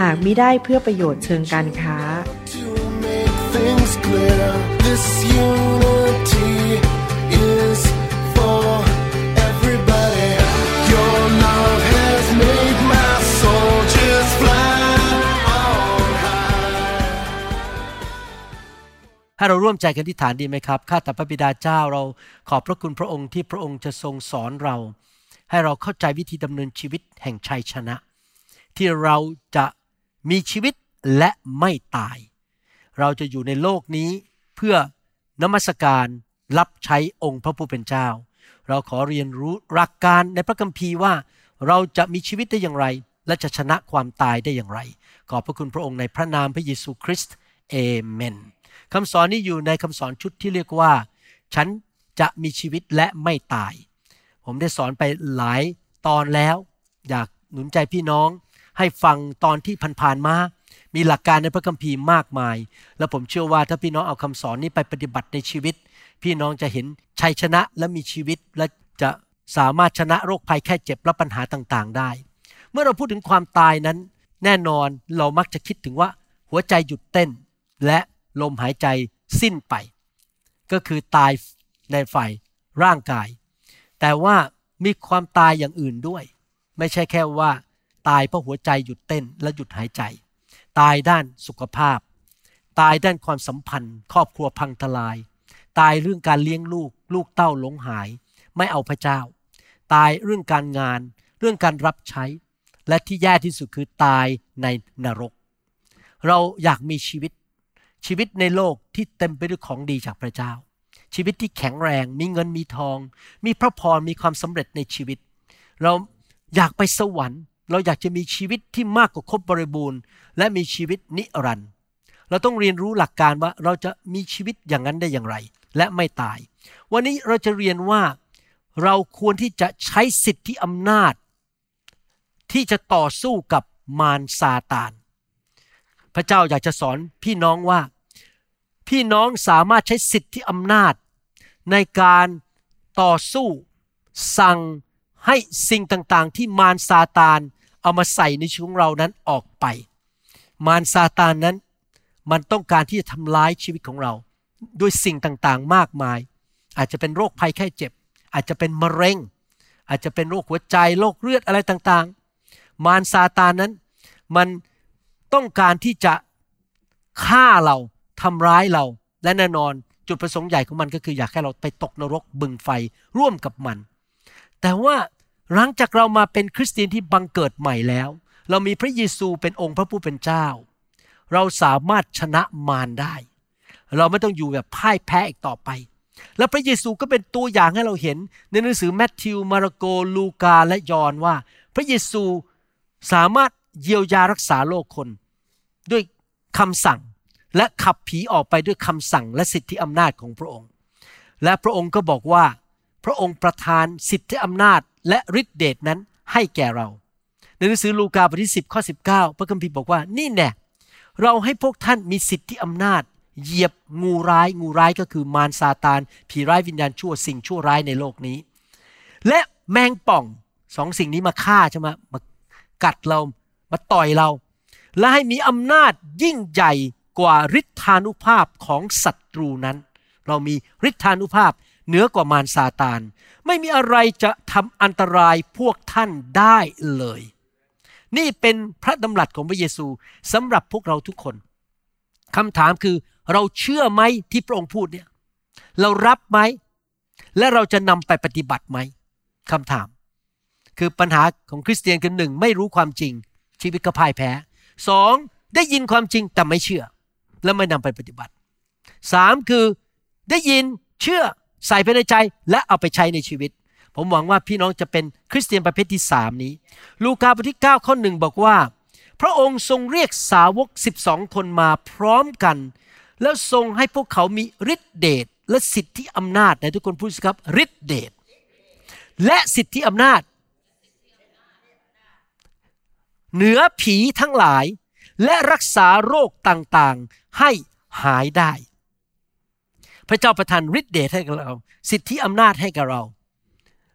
หากมิได้เพื่อประโยชน์เชิงการค้า ให้เราร่วมใจกันที่ฐานดีไหมครับ ข้าแต่พระบิดาเจ้าเราขอบพระคุณพระองค์ที่พระองค์จะทรงสอนเรา ให้เราเข้าใจวิธีดำเนินชีวิตแห่งชัยชนะ ที่เราจะ มีชีวิตและไม่ตาย เราจะอยู่ในโลกนี้เพื่อนมัสการรับใช้องค์พระผู้เป็นเจ้า เราขอเรียนรู้หลักการในพระคัมภีร์ว่า เราจะมีชีวิตได้อย่างไร และจะชนะความตายได้อย่างไร ขอบพระคุณพระองค์ในพระนามพระเยซูคริสต์เอเมนคำสอนนี้อยู่ในคำสอนชุดที่เรียกว่า ฉันจะมีชีวิตและไม่ตาย ผมได้สอนไปหลายตอนแล้ว อยากหนุนใจพี่น้อง ให้ฟังตอนที่ผ่านๆมา มีหลักการในพระคัมภีร์มากมาย และผมเชื่อว่าถ้าพี่น้องเอาคำสอนนี้ไปปฏิบัติในชีวิต พี่น้องจะเห็นชัยชนะและมีชีวิตและจะสามารถชนะโรคภัยแค่เจ็บและปัญหาต่างๆ ได้ เมื่อเราพูดถึงความตายนั้น แน่นอนเรามักจะคิดถึงว่าหัวใจหยุดเต้น และลมหายใจสิ้นไป ก็คือตายในฝ่ายร่างกาย แต่ว่ามีความตายอย่างอื่นด้วย ไม่ใช่แค่ว่า ตายเพราะหัวใจหยุดเต้นและหยุดหายใจ ตายด้านสุขภาพ ตายด้านความสัมพันธ์ ครอบครัวพังทลาย ตายเรื่องการเลี้ยงลูก ลูกเต้าหลงหาย ไม่เอาพระเจ้า ตายเรื่องการงาน เรื่องการรับใช้ และที่แย่ที่สุดคือตายในนรก เราอยากมีชีวิต ชีวิตในโลกที่เต็มไปด้วยของดีจากพระเจ้า ชีวิตที่แข็งแรง มีเงินมีทอง มีพระพรมีความสำเร็จในชีวิต เราอยากไปสวรรค์ เราอยากจะมีชีวิตที่มากกว่าครบบริบูรณ์ และมีชีวิตนิรันดร์เราต้องเรียนรู้หลักการว่าเราจะมีชีวิตอย่างนั้นได้อย่างไร และไม่ตาย วันนี้เราจะเรียนว่าเราควรที่จะใช้สิทธิอำนาจ ที่จะต่อสู้กับมารซาตาน พระเจ้าอยากจะสอนพี่น้องว่า พี่น้องสามารถใช้สิทธิอำนาจ ในการต่อสู้สั่งให้สิ่งต่างๆ ที่มารซาตาน เอามาใส่ในชีวิตของเรานั้นออกไป มารซาตานนั้นมันต้องการที่จะทำร้ายชีวิตของเรา ด้วยสิ่งต่างๆมากมาย อาจจะเป็นโรคภัยแค่เจ็บ อาจจะเป็นมะเร็ง อาจจะเป็นโรคหัวใจโรคเลือดอะไรต่างๆ มารซาตานนั้น มันต้องการที่จะฆ่าเราทำร้ายเราและแน่นอนจุดประสงค์ใหญ่ของมันก็คืออยากให้เราไปตกนรกบึงไฟร่วมกับมัน แต่ว่า หลังจากเรามาเป็นคริสเตียนที่บังเกิดใหม่แล้ว เรามีพระเยซูเป็นองค์พระผู้เป็นเจ้า เราสามารถชนะมารได้ เราไม่ต้องอยู่แบบพ่ายแพ้อีกต่อไป แล้วพระเยซูก็เป็นตัวอย่างให้เราเห็น ในหนังสือแมทธิว มาระโก ลูกา และยอห์นว่า พระเยซูสามารถเยียวยารักษาโรคคน ด้วยคำสั่งและขับผีออกไปด้วยคำสั่งและสิทธิอำนาจของพระองค์ และพระองค์ก็บอกว่า พระองค์ประทานสิทธิอำนาจและฤทธิเดชนั้นให้แก่เรา ในหนังสือลูกาบทที่ 10ข้อ19 พระคัมภีร์บอกว่านี่แน่เราให้พวกท่านมีสิทธิอำนาจ เหยียบงูร้าย งูร้ายก็คือมารซาตาน ผีร้ายวิญญาณชั่วสิ่งชั่วร้ายในโลกนี้ และแมงป่องสองสิ่งนี้มาฆ่าใช่ไหมมากัดเรามาต่อยเรา และให้มีอำนาจยิ่งใหญ่กว่าฤทธานุภาพของศัตรูนั้น เรามีฤทธานุภาพ เหนือกว่ามารซาตาน ไม่มีอะไรจะทำอันตรายพวกท่านได้เลย นี่เป็นพระดำรัสของพระเยซูสำหรับพวกเราทุกคนคำถามคือเราเชื่อไหมที่พระองค์พูดเนี่ยเรารับไหม และเราจะนำไปปฏิบัติไหมคำถาม คือปัญหาของคริสเตียนคือหนึ่งไม่รู้ความจริง ชีวิตก็พ่ายแพ้สองได้ยินความจริงแต่ไม่เชื่อ และไม่นำไปปฏิบัติสามคือได้ยินเชื่อ ใส่ไปในใจและเอาไปใช้ในชีวิต ผมหวังว่าพี่น้องจะเป็นคริสเตียนประเภทที่สามนี้ ลูกาบทที่9ข้อหนึ่งบอกว่า พระองค์ทรงเรียกสาวก 12 คนมาพร้อมกัน แล้วทรงให้พวกเขามีฤทธิเดชและสิทธิอำนาจในทุกคนพูดสิครับฤทธิเดชและสิทธิอำนาจ เหนือผีทั้งหลายและรักษาโรคต่างๆ ให้หายได้ พระเจ้าประทานฤทธิเดชให้กับเรา สิทธิอำนาจให้กับเรา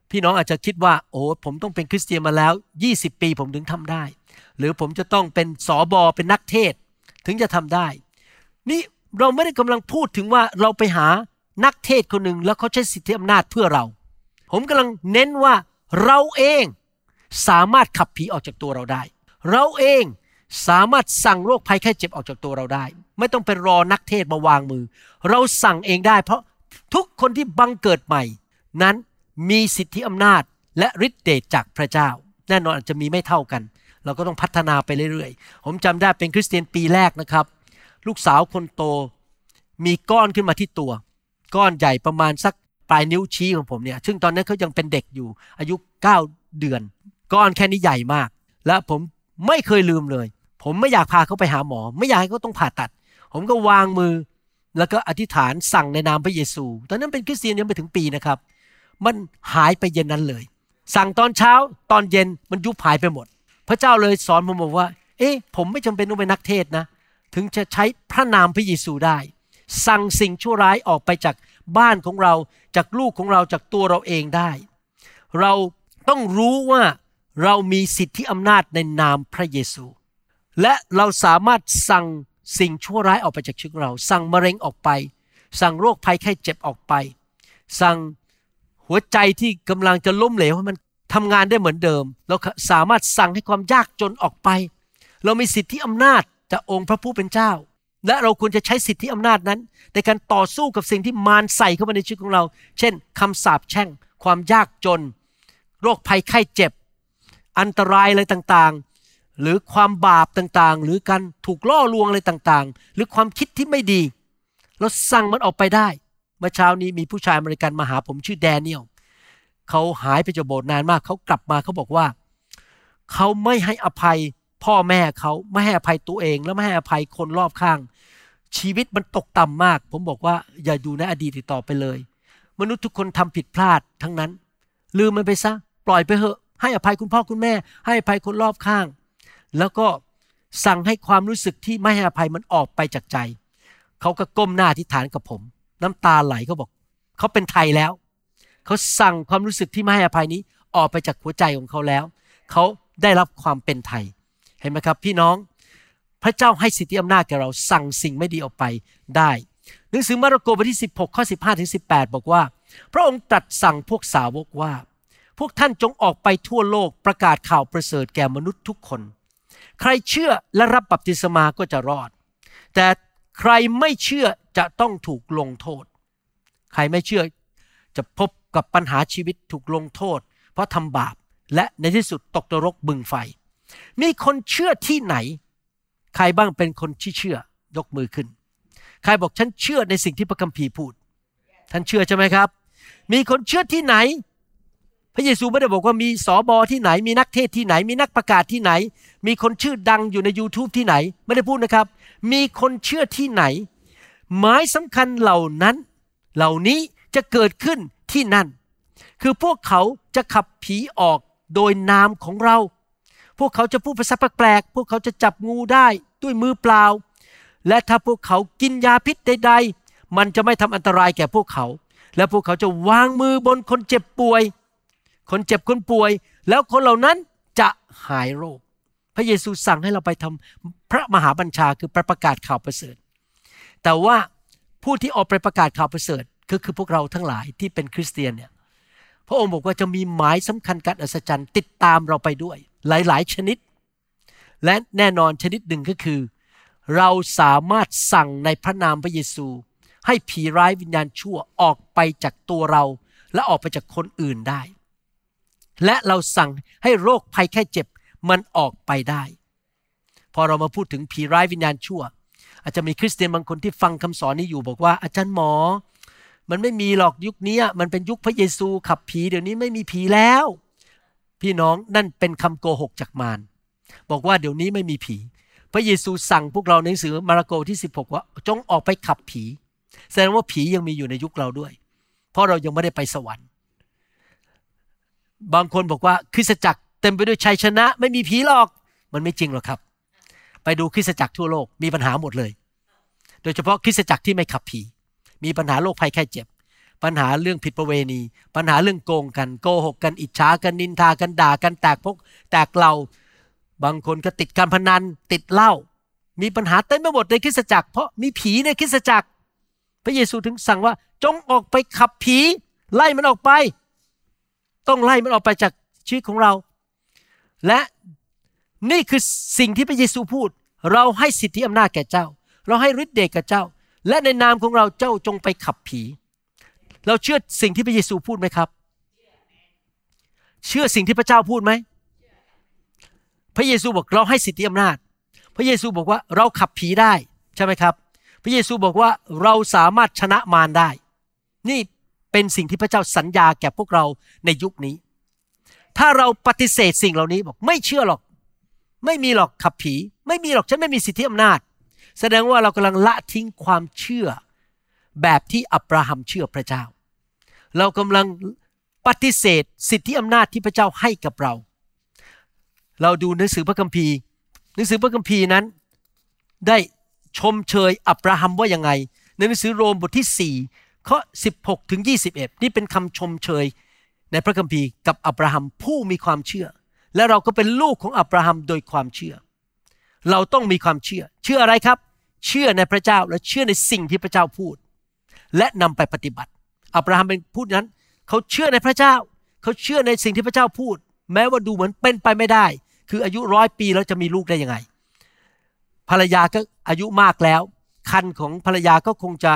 พี่น้องอาจจะคิดว่า โอ้ผมต้องเป็นคริสเตียนมาแล้ว 20 ปีผมถึงทำได้ หรือผมจะต้องเป็นสอบอเป็นนักเทศถึงจะทำได้ นี่เราไม่ได้กำลังพูดถึงว่าเราไปหานักเทศคนหนึ่งแล้วเขาใช้สิทธิอำนาจเพื่อเรา ผมกำลังเน้นว่าเราเองสามารถขับผีออกจากตัวเราได้ เราเองสามารถสั่งโรคภัยแค่เจ็บออกจากตัวเราได้ ไม่ต้องไปรอนักเทศมาวางมือ เราสั่งเองได้ เพราะทุกคนที่บังเกิดใหม่ นั้นมีสิทธิอำนาจและฤทธิเดชจากพระเจ้า แน่นอนอาจจะมีไม่เท่ากัน เราก็ต้องพัฒนาไปเรื่อยๆ ผมจำได้เป็นคริสเตียนปีแรกนะครับ ลูกสาวคนโต มีก้อนขึ้นมาที่ตัว ก้อนใหญ่ประมาณสักปลายนิ้วชี้ของผมเนี่ย ซึ่งตอนนั้นเขายังเป็นเด็กอยู่ อายุ 9 เดือน ก้อนแค่นี้ใหญ่มาก และผมไม่เคยลืมเลย ผมไม่อยากพาเขาไปหาหมอ ไม่อยากให้เขาต้องผ่าตัด ผมก็วางมือแล้วก็อธิษฐานสั่งในนามพระเยซู ตอนนั้นเป็นคริสเตียนยังไม่ถึงปีนะครับ มันหายไปเย็นนั้นเลย สั่งตอนเช้าตอนเย็นมันยุบหายไปหมด พระเจ้าเลยสอนผมบอกว่า เอ๊ะผมไม่จำเป็นต้องเป็นนักเทศนะ ถึงจะใช้พระนามพระเยซูได้ สั่งสิ่งชั่วร้ายออกไปจากบ้านของเราจากลูกของเราจากตัวเราเองได้ เราต้องรู้ว่าเรามีสิทธิอำนาจในนามพระเยซู และเราสามารถสั่ง สิ่งชั่วร้ายออกไปจากชีวิตของเรา สั่งมะเร็งออกไป สั่งโรคภัยไข้เจ็บออกไป สั่งหัวใจที่กำลังจะล้มเหลวให้มันทำงานได้เหมือนเดิม เราสามารถสั่งให้ความยากจนออกไป เรามีสิทธิอำนาจจากองค์พระผู้เป็นเจ้า และเราควรจะใช้สิทธิอำนาจนั้น ในการต่อสู้กับสิ่งที่มารใส่เข้ามาในชีวิตของเรา เช่นคำสาปแช่ง ความยากจน โรคภัยไข้เจ็บ อันตรายอะไรต่างๆ หรือความบาปต่างๆ หรือการถูกล่อลวงอะไรต่างๆ หรือความคิดที่ไม่ดี เราสั่งมันออกไปได้ เมื่อเช้านี้มีผู้ชายอเมริกันมาหาผมชื่อแดเนียลเขาหายไปจากโบสถ์นานมาก เขากลับมาเขาบอกว่า เขาไม่ให้อภัยพ่อแม่เขาไม่ให้อภัยตัวเอง แล้วไม่ให้อภัยคนรอบข้าง ชีวิตมันตกต่ำมาก ผมบอกว่าอย่าอยู่ในอดีตอีกต่อไปเลย มนุษย์ทุกคนทำผิดพลาดทั้งนั้น ลืมมันไปซะ ปล่อยไปเถอะให้อภัยคุณพ่อคุณแม่ ให้อภัยคนรอบข้าง แล้วก็สั่งให้ความรู้สึกที่ไม่ให้อภัยมันออกไปจากใจ เขาก็ก้มหน้าที่ฐานกับผม น้ำตาไหลเขาบอก เขาเป็นไทยแล้ว เขาสั่งความรู้สึกที่ไม่ให้อภัยนี้ออกไปจากหัวใจของเขาแล้ว เขาได้รับความเป็นไทย เห็นไหมครับ พี่น้อง พระเจ้าให้สิทธิอำนาจแก่เราสั่งสิ่งไม่ดีออกไปได้หนังสือมาระโกบทที่ 16 ข้อ 15ถึง18 บอกว่า พระองค์ตรัสสั่งพวกสาวกว่า พวกท่านจงออกไปทั่วโลกประกาศข่าวประเสริฐแก่มนุษย์ทุกคน ใครเชื่อและรับบัพติศมาก็จะรอด แต่ใครไม่เชื่อจะต้องถูกลงโทษ ใครไม่เชื่อจะพบกับปัญหาชีวิตถูกลงโทษ เพราะทำบาปและในที่สุดตกนรกบึงไฟ มีคนเชื่อที่ไหน ใครบ้างเป็นคนที่เชื่อยกมือขึ้น ใครบอกฉันเชื่อในสิ่งที่พระคัมภีร์พูด ท่านเชื่อใช่ไหมครับ มีคนเชื่อที่ไหน พระเยซูไม่ได้บอกว่ามีสอบอที่ไหน มีนักเทศที่ไหน มีนักประกาศที่ไหน มีคนชื่อดังอยู่ใน YouTube ที่ไหน ไม่ได้พูดนะครับ มีคนเชื่อที่ไหน หมายสำคัญเหล่านั้น เหล่านี้จะเกิดขึ้นที่นั่น คือพวกเขาจะขับผีออกโดยนามของเรา พวกเขาจะพูดภาษาแปลกๆ พวกเขาจะจับงูได้ด้วยมือเปล่า และถ้าพวกเขากินยาพิษใด ๆ มันจะไม่ทำอันตรายแก่พวกเขา และพวกเขาจะวางมือบนคนเจ็บป่วย คนเจ็บคนป่วย แล้วคนเหล่านั้นจะหายโรค พระเยซูสั่งให้เราไปทำพระมหาบัญชาคือประกาศข่าวประเสริฐ แต่ว่าผู้ที่ออกไปประกาศข่าวประเสริฐก็คือพวกเราทั้งหลายที่เป็นคริสเตียนเนี่ยพระองค์บอกว่าจะมีหมายสำคัญการอัศจรรย์ติดตามเราไปด้วย หลายๆ ชนิด และแน่นอนชนิดหนึ่งก็คือ เราสามารถสั่งในพระนามพระเยซู ให้ผีร้ายวิญญาณชั่วออกไปจากตัวเรา และออกไปจากคนอื่นได้ และเราสั่งให้โรคภัยแค่เจ็บมันออกไปได้ พอเรามาพูดถึงผีร้ายวิญญาณชั่ว อาจจะมีคริสเตียนบางคนที่ฟังคำสอนนี้อยู่บอกว่าอาจารย์หมอ มันไม่มีหรอกยุคนี้มันเป็นยุคพระเยซูขับผีเดี๋ยวนี้ไม่มีผีแล้ว พี่น้องนั่นเป็นคำโกหกจากมารบอกว่าเดี๋ยวนี้ไม่มีผี พระเยซูสั่งพวกเราในหนังสือมาระโกที่ 16 ว่าจงออกไปขับผี แสดงว่าผียังมีอยู่ในยุคเราด้วย เพราะเรายังไม่ได้ไปสวรรค์ บางคนบอกว่าคริสตจักรเต็มไปด้วยชัยชนะ ไม่มีผีหรอก มันไม่จริงหรอกครับ ไปดูคริสตจักรทั่วโลกมีปัญหาหมดเลย โดยเฉพาะคริสตจักรที่ไม่ขับผี มีปัญหาโรคภัยไข้เจ็บ ปัญหาเรื่องผิดประเวณี ปัญหาเรื่องโกงกันโกหกกันอิจฉากันนินทากันด่ากันแตกพก แตกเราบางคนก็ติดการพนันติดเหล้ามีปัญหาเต็มไปหมดในคริสตจักร เพราะมีผีในคริสตจักร พระเยซูถึงสั่งว่าจงออกไปขับผี ไล่มันออกไป ต้องไล่มันออกไปจากชีวิตของเรา และนี่คือสิ่งที่พระเยซูพูด เราให้สิทธิอำนาจแก่เจ้า เราให้ฤทธิ์เดชแก่เจ้า และในนามของเราเจ้าจงไปขับผี เราเชื่อสิ่งที่พระเยซูพูดไหมครับ เชื่อสิ่งที่พระเจ้าพูดไหม พระเยซูบอกเราให้สิทธิอำนาจ พระเยซูบอกว่าเราขับผีได้ใช่ไหมครับ พระเยซูบอกว่าเราสามารถชนะมารได้ นี่ เป็นสิ่งที่พระเจ้าสัญญาแก่พวกเราในยุคนี้ ถ้าเราปฏิเสธสิ่งเหล่านี้บอกไม่เชื่อหรอก ไม่มีหรอกขับผี ไม่มีหรอกฉันไม่มีสิทธิอำนาจ แสดงว่าเรากำลังละทิ้งความเชื่อ แบบที่อับราฮัมเชื่อพระเจ้า เรากำลังปฏิเสธสิทธิอำนาจที่พระเจ้าให้กับเรา เราดูหนังสือพระคัมภีร์ หนังสือพระคัมภีร์นั้น ได้ชมเชยอับราฮัมว่ายังไง ในหนังสือโรมบทที่4 ข้อ 16 ถึง 21 นี่เป็นคำชมเชยในพระคัมภีร์กับอับราฮัมผู้มีความเชื่อ และเราก็เป็นลูกของอับราฮัมโดยความเชื่อ เราต้องมีความเชื่อ เชื่ออะไรครับ เชื่อในพระเจ้าและเชื่อในสิ่งที่พระเจ้าพูด และนำไปปฏิบัติ อับราฮัมเป็นพูดนั้น เขาเชื่อในพระเจ้า เขาเชื่อในสิ่งที่พระเจ้าพูด แม้ว่าดูเหมือนเป็นไปไม่ได้ คืออายุร้อยปีแล้วจะมีลูกได้ยังไง ภรรยาก็อายุมากแล้ว คันของภรรยาก็คงจะ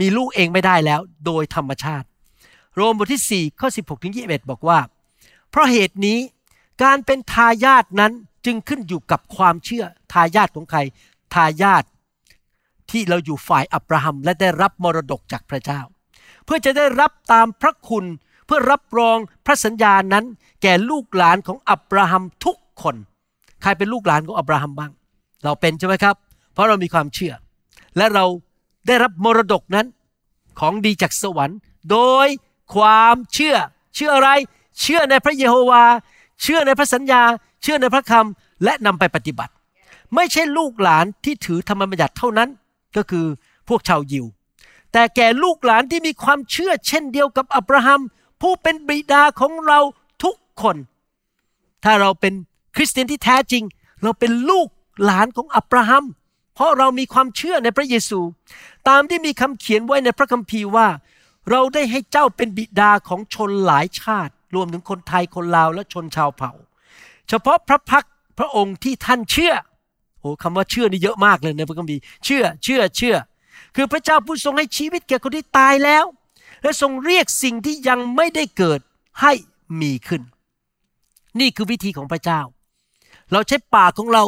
มีลูกเองไม่ได้แล้วโดยธรรมชาติ โรมบทที่4ข้อ16ถึง21 บอกว่า เพราะเหตุนี้การเป็นทายาทนั้นจึงขึ้นอยู่กับความเชื่อทายาทของใครทายาทที่เราอยู่ฝ่ายอับราฮัม และได้รับมรดกจากพระเจ้า เพื่อจะได้รับตามพระคุณเพื่อรับรองพระสัญญานั้น แก่ลูกหลานของอับราฮัมทุกคน ใครเป็นลูกหลานของอับราฮัมบ้าง เราเป็นใช่ไหมครับ เพราะเรามีความเชื่อ และเรา ได้รับมรดกนั้นของดีจากสวรรค์ โดยความเชื่อเชื่ออะไร เชื่อในพระเยโฮวา เชื่อในพระสัญญา เชื่อในพระคำและนำไปปฏิบัติ ไม่ใช่ลูกหลานที่ถือธรรมบัญญัติเท่านั้น ก็คือพวกชาวยิว แต่แก่ลูกหลานที่มีความเชื่อเช่นเดียวกับอับราฮัม ผู้เป็นบิดาของเราทุกคน ถ้าเราเป็นคริสเตียนที่แท้จริง เราเป็นลูกหลานของอับราฮัม เพราะเรามีความเชื่อในพระเยซู ตามที่มีคำเขียนไว้ในพระคัมภีร์ว่า เราได้ให้เจ้าเป็นบิดาของชนหลายชาติ รวมถึงคนไทยคนลาวและชนชาวเผ่า เฉพาะพระพักพระองค์ที่ท่านเชื่อโอ้คำว่าเชื่อนี่เยอะมากเลยในพระคัมภีร์เชื่อเชื่อเชื่อ คือพระเจ้าผู้ทรงให้ชีวิตแก่คนที่ตายแล้ว และทรงเรียกสิ่งที่ยังไม่ได้เกิดให้มีขึ้น นี่คือวิธีของพระเจ้า เราใช้ปากของเรา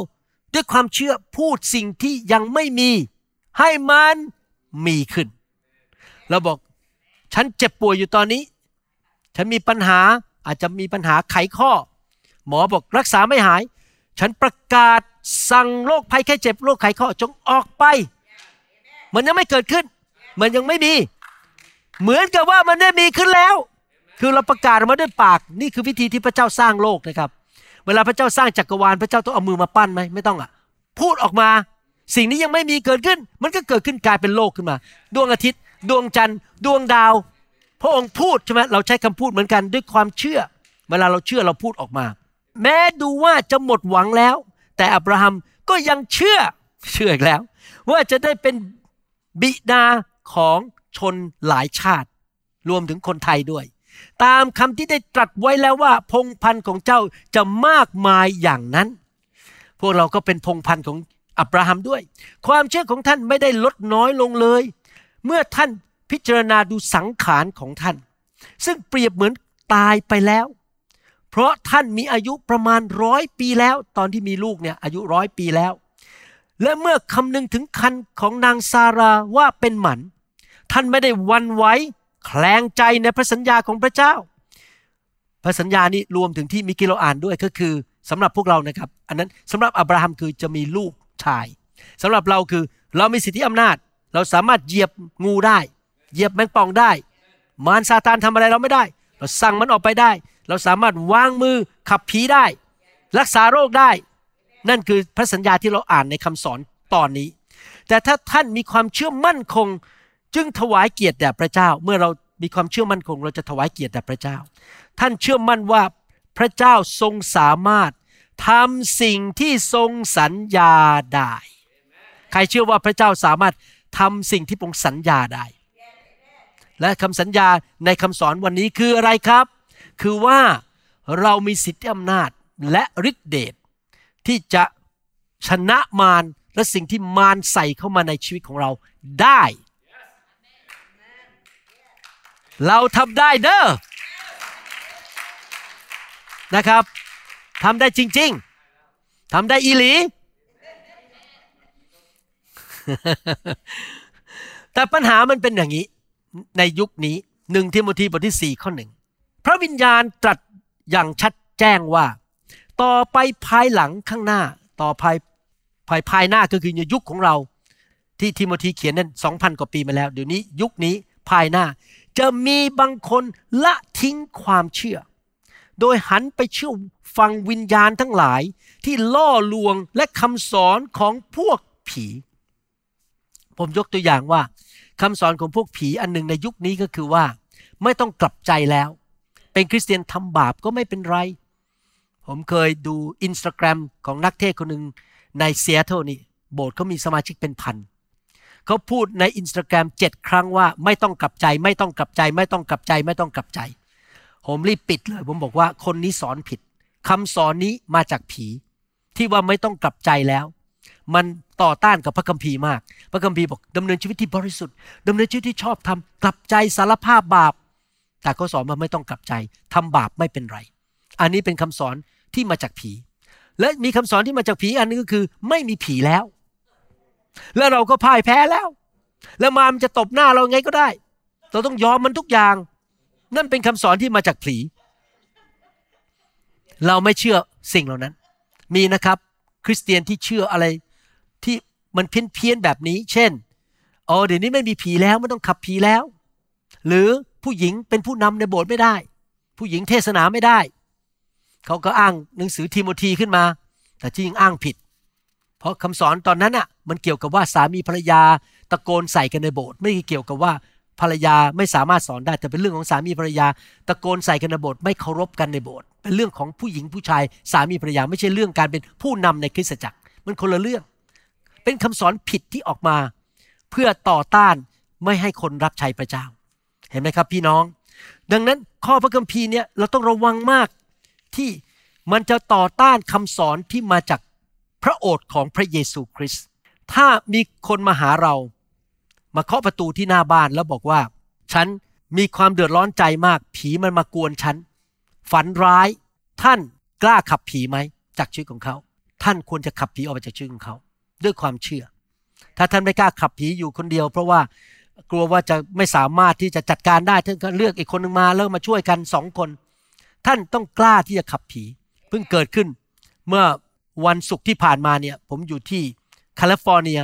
ด้วยความเชื่อพูดสิ่งที่ยังไม่มี ให้มันมีขึ้น เราบอกฉันเจ็บป่วยอยู่ตอนนี้ ฉันมีปัญหาอาจจะมีปัญหาไขข้อ หมอบอกรักษาไม่หาย ฉันประกาศสั่งโรคภัยแค่เจ็บโรคไขข้อจงออกไป มันยังไม่เกิดขึ้น มันยังไม่มี เหมือนกับว่ามันได้มีขึ้นแล้ว คือเราประกาศมาด้วยปาก นี่คือวิธีที่พระเจ้าสร้างโลกนะครับ เวลาพระเจ้าสร้างจักรวาลพระเจ้าต้องเอามือมาปั้นไหมไม่ต้องอะ พูดออกมา สิ่งนี้ยังไม่มีเกิดขึ้น มันก็เกิดขึ้นกลายเป็นโลกขึ้นมา ดวงอาทิตย์ ดวงจันทร์ ดวงดาว พระองค์พูดใช่ไหมเราใช้คำพูดเหมือนกันด้วยความเชื่อ เวลาเราเชื่อเราพูดออกมา แม้ดูว่าจะหมดหวังแล้ว แต่อับราฮัมก็ยังเชื่อเชื่ออีกแล้ว ว่าจะได้เป็นบิดาของชนหลายชาติ รวมถึงคนไทยด้วย ตามคำที่ได้ตรัสไว้แล้วว่า พงพันธุ์ของเจ้าจะมากมายอย่างนั้น พวกเราก็เป็นพงพันธุ์ของอับราฮัมด้วย ความเชื่อของท่านไม่ได้ลดน้อยลงเลย เมื่อท่านพิจารณาดูสังขารของท่าน ซึ่งเปรียบเหมือนตายไปแล้ว เพราะท่านมีอายุประมาณร้อยปีแล้ว ตอนที่มีลูกเนี่ยอายุร้อยปีแล้ว และเมื่อคำนึงถึงคันของนางซาราว่าเป็นหมัน ท่านไม่ได้วันไหว แคลงใจในพระสัญญาของพระเจ้า พระสัญญานี้รวมถึงที่มิกิโลอ่านด้วยก็คือสำหรับพวกเรานะครับ อันนั้นสำหรับอับราฮัมคือจะมีลูกชายสำหรับเราคือเรามีสิทธิอำนาจ เราสามารถเหยียบงูได้ เหยียบแมงป่องได้ มารซาตานทำอะไรเราไม่ได้ เราสั่งมันออกไปได้ เราสามารถวางมือขับผีได้ รักษาโรคได้ นั่นคือพระสัญญาที่เราอ่านในคำสอนตอนนี้ แต่ถ้าท่านมีความเชื่อมั่นคง จึงถวายเกียรติแด่พระเจ้า เมื่อเรามีความเชื่อมั่นคงเราจะถวายเกียรติแด่พระเจ้า ท่านเชื่อมั่นว่าพระเจ้าทรงสามารถทำสิ่งที่ทรงสัญญาได้ ใครเชื่อว่าพระเจ้าสามารถทำสิ่งที่พระองค์สัญญาได้ และคำสัญญาในคำสอนวันนี้คืออะไรครับ คือว่าเรามีสิทธิอำนาจและฤทธิเดชที่จะชนะมารและสิ่งที่มารใส่เข้ามาในชีวิตของเราได้ เราทำได้เด้อนะครับทำได้จริง ๆทำได้อีหลี แต่ปัญหามันเป็นอย่างนี้ ในยุคนี้หนึ่งทิโมธีบทที่สี่ข้อหนึ่งพระวิญญาณตรัสอย่างชัดแจ้งว่า ต่อไปภายหลังข้างหน้า ต่อภายภายภายหน้าก็คือในยุคของเรา ที่ทิโมธีเขียนนั้นสองพันกว่าปีมาแล้ว เดี๋ยวนี้ยุคนี้ภายหน้า จะมีบางคนละทิ้งความเชื่อ โดยหันไปเชื่อฟังวิญญาณทั้งหลายที่ล่อลวงและคำสอนของพวกผี ผมยกตัวอย่างว่าคำสอนของพวกผีอันหนึ่งในยุคนี้ก็คือว่า ไม่ต้องกลับใจแล้ว เป็นคริสเตียนทำบาปก็ไม่เป็นไร ผมเคยดูอินสตาแกรมของนักเทศน์คนหนึ่งในซีแอตเทิลนี่โบสถ์เขามีสมาชิกเป็นพันเขาพูดในอินสตาแกรมเจ็ดครั้งว่าไม่ต้องกลับใจ ไม่ต้องกลับใจ ไม่ต้องกลับใจ ไม่ต้องกลับใจ ผมรีบปิดเลย ผมบอกว่าคนนี้สอนผิดคำสอนนี้มาจากผี ที่ว่าไม่ต้องกลับใจแล้ว มันต่อต้านกับพระคัมภีร์มาก พระคัมภีร์บอกดำเนินชีวิตที่บริสุทธิ์ดำเนินชีวิตที่ชอบทำกลับใจสารภาพบาป แต่เขาสอนว่าไม่ต้องกลับใจทำบาปไม่เป็นไร อันนี้เป็นคำสอนที่มาจากผี และมีคำสอนที่มาจากผีอันนึงก็คือ ไม่มีผีแล้ว แล้วเราก็พ่ายแพ้แล้ว แล้วมามนจะตบหน้าเราไงก็ได้ เราต้องยอมมันทุกอย่าง นั่นเป็นคำสอนที่มาจากผี เราไม่เชื่อสิ่งเหล่านั้น มีนะครับ คริสเตียนที่เชื่ออะไรที่มันเพี้ยนเพียนแบบนี้ เช่นอ๋อเดี๋ยวนี้ไม่มีผีแล้วไม่ต้องขับผีแล้ว หรือผู้หญิงเป็นผู้นำในโบสถ์ไม่ได้ ผู้หญิงเทศนาไม่ได้ เขาก็อ้างหนังสือทิโมธีขึ้นมา แต่จริงอ้างผิด เพราะคำสอนตอนนั้นอะมันเกี่ยวกับว่าสามีภรรยาตะโกนใส่กันในโบสถ์ไม่เกี่ยวกับว่าภรรยาไม่สามารถสอนได้แต่เป็นเรื่องของสามีภรรยา ตะโกนใส่กันในโบสถ์ไม่เคารพกันในโบสถ์เป็นเรื่องของผู้หญิงผู้ชาย สามีภรรยาไม่ใช่เรื่องการเป็นผู้นำในคริสตจักร มันคนละเรื่อง เป็นคำสอนผิดที่ออกมา เพื่อต่อต้านไม่ให้คนรับใช้พระเจ้า เห็นไหมครับพี่น้อง ดังนั้นข้อพระคัมภีร์เนี่ยเราต้องระวังมากที่มันจะต่อต้านคำสอนที่มาจาก พระโอษฐ์ของพระเยซูคริสต์ถ้ามีคนมาหาเรา มาเคาะประตูที่หน้าบ้านแล้วบอกว่า ฉันมีความเดือดร้อนใจมาก ผีมันมากวนฉัน ฝันร้ายท่านกล้าขับผีไหมจากชีวิตของเขา ท่านควรจะขับผีออกไปจากชีวิตของเขา ด้วยความเชื่อ ถ้าท่านไม่กล้าขับผีอยู่คนเดียว เพราะว่ากลัวว่าจะไม่สามารถที่จะจัดการได้ท่านก็เลือกอีกคนหนึ่งมาแล้วมาช่วยกันสองคน ท่านต้องกล้าที่จะขับผี เพิ่งเกิดขึ้นเมื่อ วันศุกร์ที่ผ่านมาเนี่ยผมอยู่ที่แคลิฟอร์เนีย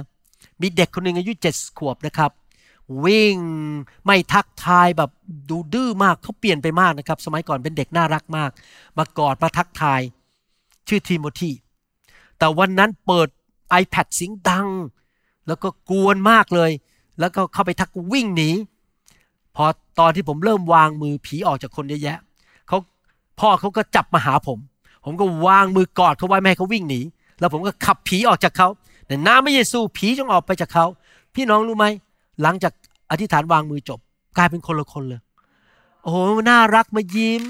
มีเด็กคนหนึ่งอายุเจ็ดขวบนะครับ วิ่งไม่ทักทายแบบดูดื้อมากเขาเปลี่ยนไปมากนะครับ สมัยก่อนเป็นเด็กน่ารักมาก มากอดมาทักทาย ชื่อทีโมธีแต่วันนั้นเปิด iPad เสียงดัง แล้วก็กวนมากเลย แล้วก็เข้าไปทักวิ่งหนีพอตอนที่ผมเริ่มวางมือผีออกจากคนเยอะแยะเขาพ่อเขาก็จับมาหาผม ผมก็วางมือกอดเขาไว้ไม่ให้เขาวิ่งหนี แล้วผมก็ขับผีออกจากเขาในน้ำพระเยซูผีจงออกไปจากเขา พี่น้องรู้ไหม หลังจากอธิษฐานวางมือจบ กลายเป็นคนละคนเลย โอ้โหน่ารักมายิ้ม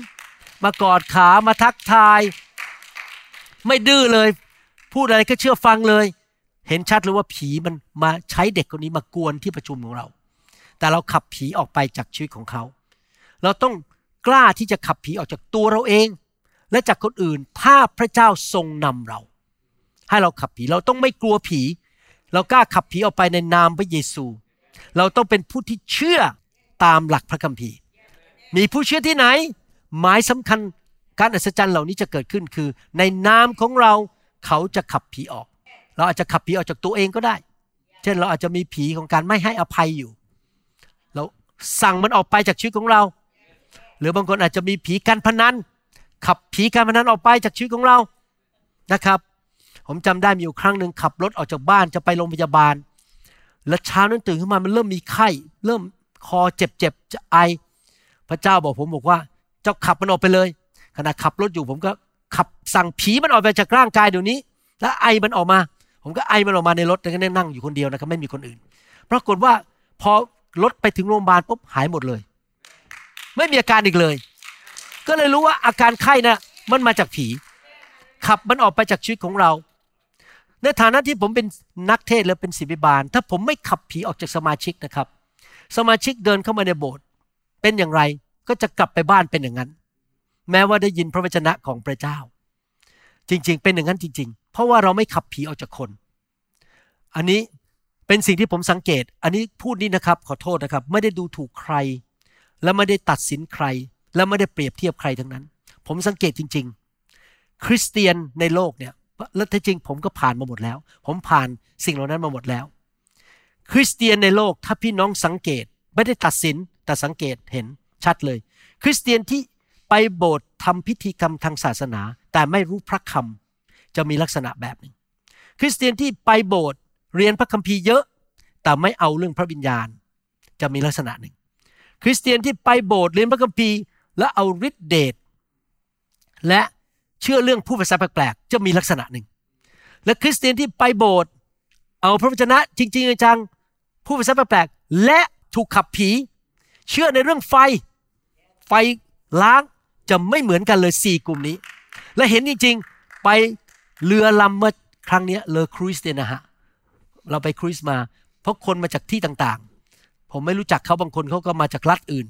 มากอดขามาทักทาย ไม่ดื้อเลย พูดอะไรก็เชื่อฟังเลย เห็นชัดเลยว่าผีมันมาใช้เด็กคนนี้มากวนที่ประชุมของเรา แต่เราขับผีออกไปจากชีวิตของเขา เราต้องกล้าที่จะขับผีออกจากตัวเราเอง และจากคนอื่นถ้าพระเจ้าทรงนำเรา ให้เราขับผีเราต้องไม่กลัวผี เรากล้าขับผีออกไปในนามพระเยซู เราต้องเป็นผู้ที่เชื่อตามหลักพระคัมภีร์ มีผู้เชื่อที่ไหน หมายสำคัญการอัศจรรย์เหล่านี้จะเกิดขึ้นคือ ในนามของเราเขาจะขับผีออก เราอาจจะขับผีออกจากตัวเองก็ได้ เช่นเราอาจจะมีผีของการไม่ให้อภัยอยู่ เราสั่งมันออกไปจากชีวิตของเรา หรือบางคนอาจจะมีผีการพนัน ขับผีการพนันออกไปจากชีวิตของเรานะครับ ผมจำได้มีอยู่ครั้งหนึ่งขับรถออกจากบ้านจะไปโรงพยาบาล แล้วเช้านั้นตื่นขึ้นมามันเริ่มมีไข้ เริ่มคอเจ็บๆจะไอ พระเจ้าบอกผมบอกว่า เจ้าขับมันออกไปเลย ขณะขับรถอยู่ผมก็ขับสั่งผีมันออกไปจากร่างกายเดี๋ยวนี้ แล้วไอมันออกมา ผมก็ไอมันออกมาในรถแล้วก็นั่งอยู่คนเดียวนะครับไม่มีคนอื่น ปรากฏว่าพอรถไปถึงโรงพยาบาลปุ๊บหายหมดเลย ไม่มีอาการอีกเลย ก็เลยรู้ว่าอาการไข้นะ่ะมันมาจากผี ขับมันออกไปจากชีวิตของเรา ในฐานะที่ผมเป็นนักเทศและเป็นศิบิบาล ถ้าผมไม่ขับผีออกจากสมาชิกนะครับ สมาชิกเดินเข้ามาในโบสถ์เป็นอย่างไรก็จะกลับไปบ้านเป็นอย่างนั้น แม้ว่าได้ยินพระวจนะของพระเจ้า จริงๆ เป็นอย่างนั้นจริง ๆ เพราะว่าเราไม่ขับผีออกจากคน อันนี้เป็นสิ่งที่ผมสังเกต อันนี้พูดนี่นะครับ ขอโทษนะครับ ไม่ได้ดูถูกใคร และไม่ได้ตัดสินใคร และไม่ได้เปรียบเทียบใครทั้งนั้น ผมสังเกตจริง ๆ คริสเตียนในโลกเนี่ยและที่จริงผมก็ผ่านมาหมดแล้ว ผมผ่านสิ่งเหล่านั้นมาหมดแล้ว คริสเตียนในโลกถ้าพี่น้องสังเกตไม่ได้ตัดสินแต่สังเกตเห็นชัดเลย คริสเตียนที่ไปโบสถ์ทำพิธีกรรมทางศาสนา แต่ไม่รู้พระคำจะมีลักษณะแบบหนึ่งคริสเตียนที่ไปโบสถ์เรียนพระคัมภีร์เยอะ แต่ไม่เอาเรื่องพระวิญญาณ จะมีลักษณะหนึ่ง คริสเตียนที่ไปโบสถ์เรียนพระคัมภีร์ และเอาฤทธิเดชและเชื่อเรื่องผู้ภาษาแปลกๆจะมีลักษณะหนึ่ง และคริสเตียนที่ไปโบสถ์เอาพระวจนะจริงๆจังผู้ภาษาแปลกๆและถูกขับผี เชื่อในเรื่องไฟไฟล้างจะไม่เหมือนกันเลยสี่กลุ่มนี้ และเห็นจริงๆไปเรือลำเมื่อครั้งนี้เรือครูซเนี่ยนะฮะเราไปครูซมา เพราะคนมาจากที่ต่างๆ ผมไม่รู้จักเขาบางคนเขาก็มาจากรัฐอื่น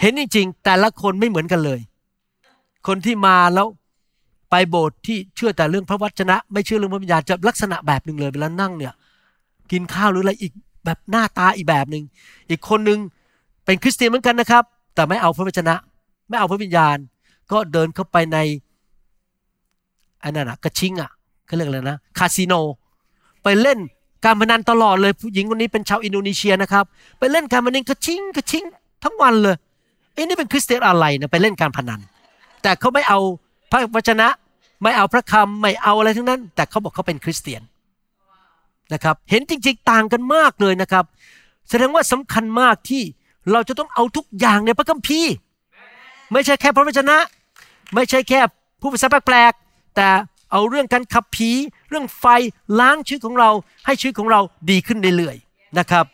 เห็นจริงๆ แต่ละคนไม่เหมือนกันเลย คนที่มาแล้วไปโบสถ์ที่เชื่อแต่เรื่องพระวจนะ ไม่เชื่อเรื่องพระวิญญาณจะลักษณะแบบหนึ่งเลยเวลานั่งเนี่ยกินข้าวหรืออะไรอีกแบบหน้าตาอีกแบบหนึ่งอีกคนหนึ่งเป็นคริสเตียนเหมือนกันนะครับ แต่ไม่เอาพระวจนะ ไม่เอาพระวิญญาณ ก็เดินเข้าไปในอันนั้นอะกระชิงอะเขาเรียกอะไรนะคาสิโนไปเล่นการพนันตลอดเลยผู้หญิงคนนี้เป็นชาวอินโดนีเซียนะครับ ไปเล่นการพนันกระชิงกระชิงทั้งวันเลย ไอ้นี่เป็นคริสเตียนอะไรนะไปเล่นการพนัน แต่เขาไม่เอาพระวจนะ ไม่เอาพระคำไม่เอาอะไรทั้งนั้น แต่เขาบอกเขาเป็นคริสเตียนนะครับ เห็นจริงๆต่างกันมากเลยนะครับ แสดงว่าสำคัญมากที่เราจะต้องเอาทุกอย่างในพระคัมภีร์ ไม่ใช่แค่พระวจนะ ไม่ใช่แค่ผู้ภาษาแปลกๆแต่เอาเรื่องการขับผีเรื่องไฟล้างชีวิตของเราให้ชีวิตของเราดีขึ้นเรื่อยๆนะครับ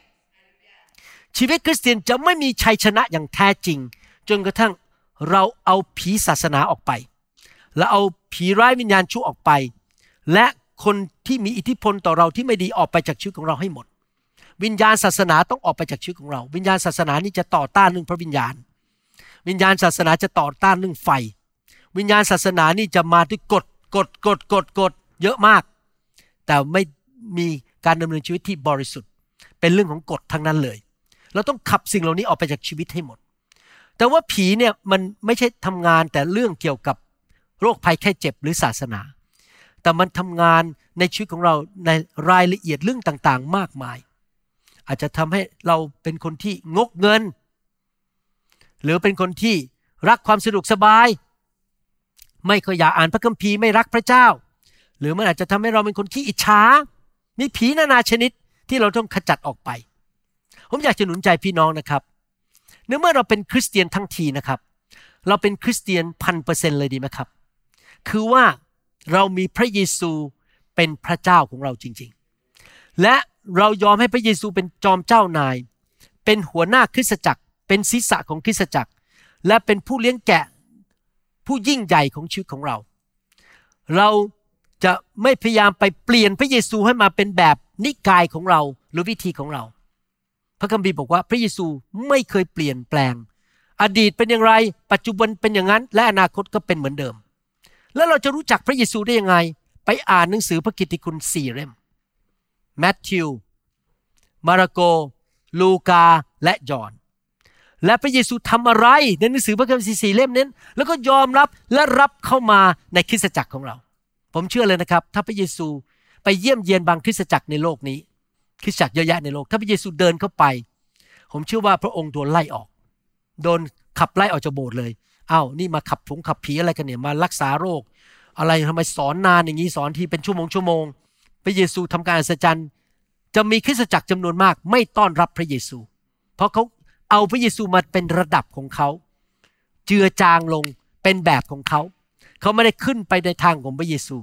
ชีวิตคริสเตียนจะไม่มีชัยชนะอย่างแท้จริง จนกระทั่งเราเอาผีศาสนาออกไป และเอาผีร้ายวิญญาณชั่วออกไป และคนที่มีอิทธิพลต่อเราที่ไม่ดีออกไปจากชีวิตของเราให้หมด วิญญาณศาสนาต้องออกไปจากชีวิตของเรา วิญญาณศาสนานี่จะต่อต้านเรื่องพระวิญญาณ วิญญาณศาสนาจะต่อต้านเรื่องไฟ วิญญาณศาสนานี่จะมาด้วยกฎกฎกฎกฎกฎเยอะมาก แต่ไม่มีการดำเนินชีวิตที่บริสุทธิ์ เป็นเรื่องของกฎทั้งนั้นเลย เราต้องขับสิ่งเหล่านี้ออกไปจากชีวิตให้หมด แต่ว่าผีเนี่ยมันไม่ใช่ทำงานแต่เรื่องเกี่ยวกับโรคภัยแค่เจ็บหรือศาสนา แต่มันทำงานในชีวิตของเราในรายละเอียดเรื่องต่างๆ มากมาย อาจจะทำให้เราเป็นคนที่งกเงิน หรือเป็นคนที่รักความสะดวกสบาย ไม่เคยอยากอ่านพระคัมภีร์ไม่รักพระเจ้า หรือมันอาจจะทำให้เราเป็นคนขี้อิจฉามีผีนานาชนิดที่เราต้องขจัดออกไป ผมอยากจะหนุนใจพี่น้องนะครับเนื่อเมื่อเราเป็นคริสเตียนทั้งทีนะครับ เราเป็นคริสเตียนพันเปอร์เซ็นเลยดีไหมครับ คือว่าเรามีพระเยซูเป็นพระเจ้าของเราจริง ๆ และเรายอมให้พระเยซูเป็นจอมเจ้านาย เป็นหัวหน้าคริสตจักร เป็นศีรษะของคริสตจักร และเป็นผู้เลี้ยงแกะผู้ยิ่งใหญ่ของชีวิตของเรา เราจะไม่พยายามไปเปลี่ยนพระเยซูให้มาเป็นแบบนิกายของเราหรือวิธีของเรา พระคัมภีร์บอกว่าพระเยซูไม่เคยเปลี่ยนแปลง อดีตเป็นอย่างไร ปัจจุบันเป็นอย่างนั้น และอนาคตก็เป็นเหมือนเดิม แล้วเราจะรู้จักพระเยซูได้ยังไง ไปอ่านหนังสือพระกิตติคุณสี่เล่มแมทธิว มาระโก ลูกา และยอห์นและพระเยซูทำอะไรในหนังสือพระคัมภีร์สี่เล่มนั้น แล้วก็ยอมรับและรับเข้ามาในคริสตจักรของเรา ผมเชื่อเลยนะครับ ถ้าพระเยซูไปเยี่ยมเยียนบางคริสตจักรในโลกนี้ คริสตจักรเยอะแยะในโลก ถ้าพระเยซูเดินเข้าไป ผมเชื่อว่าพระองค์โดนไล่ออก โดนขับไล่ออกจากโบสถ์เลยอ้าวนี่มาขับผงขับผีอะไรกันเนี่ยมารักษาโรค อะไรทำไมสอนนานอย่างนี้สอนทีเป็นชั่วโมงชั่วโมง พระเยซูทำการอัศจรรย์จะมีคริสตจักรจำนวนมาก ไม่ต้อนรับพระเยซู เพราะเขาเอาพระเยซูมาเป็นระดับของเขา เจือจางลงเป็นแบบของเขา เขาไม่ได้ขึ้นไปในทางของพระเยซู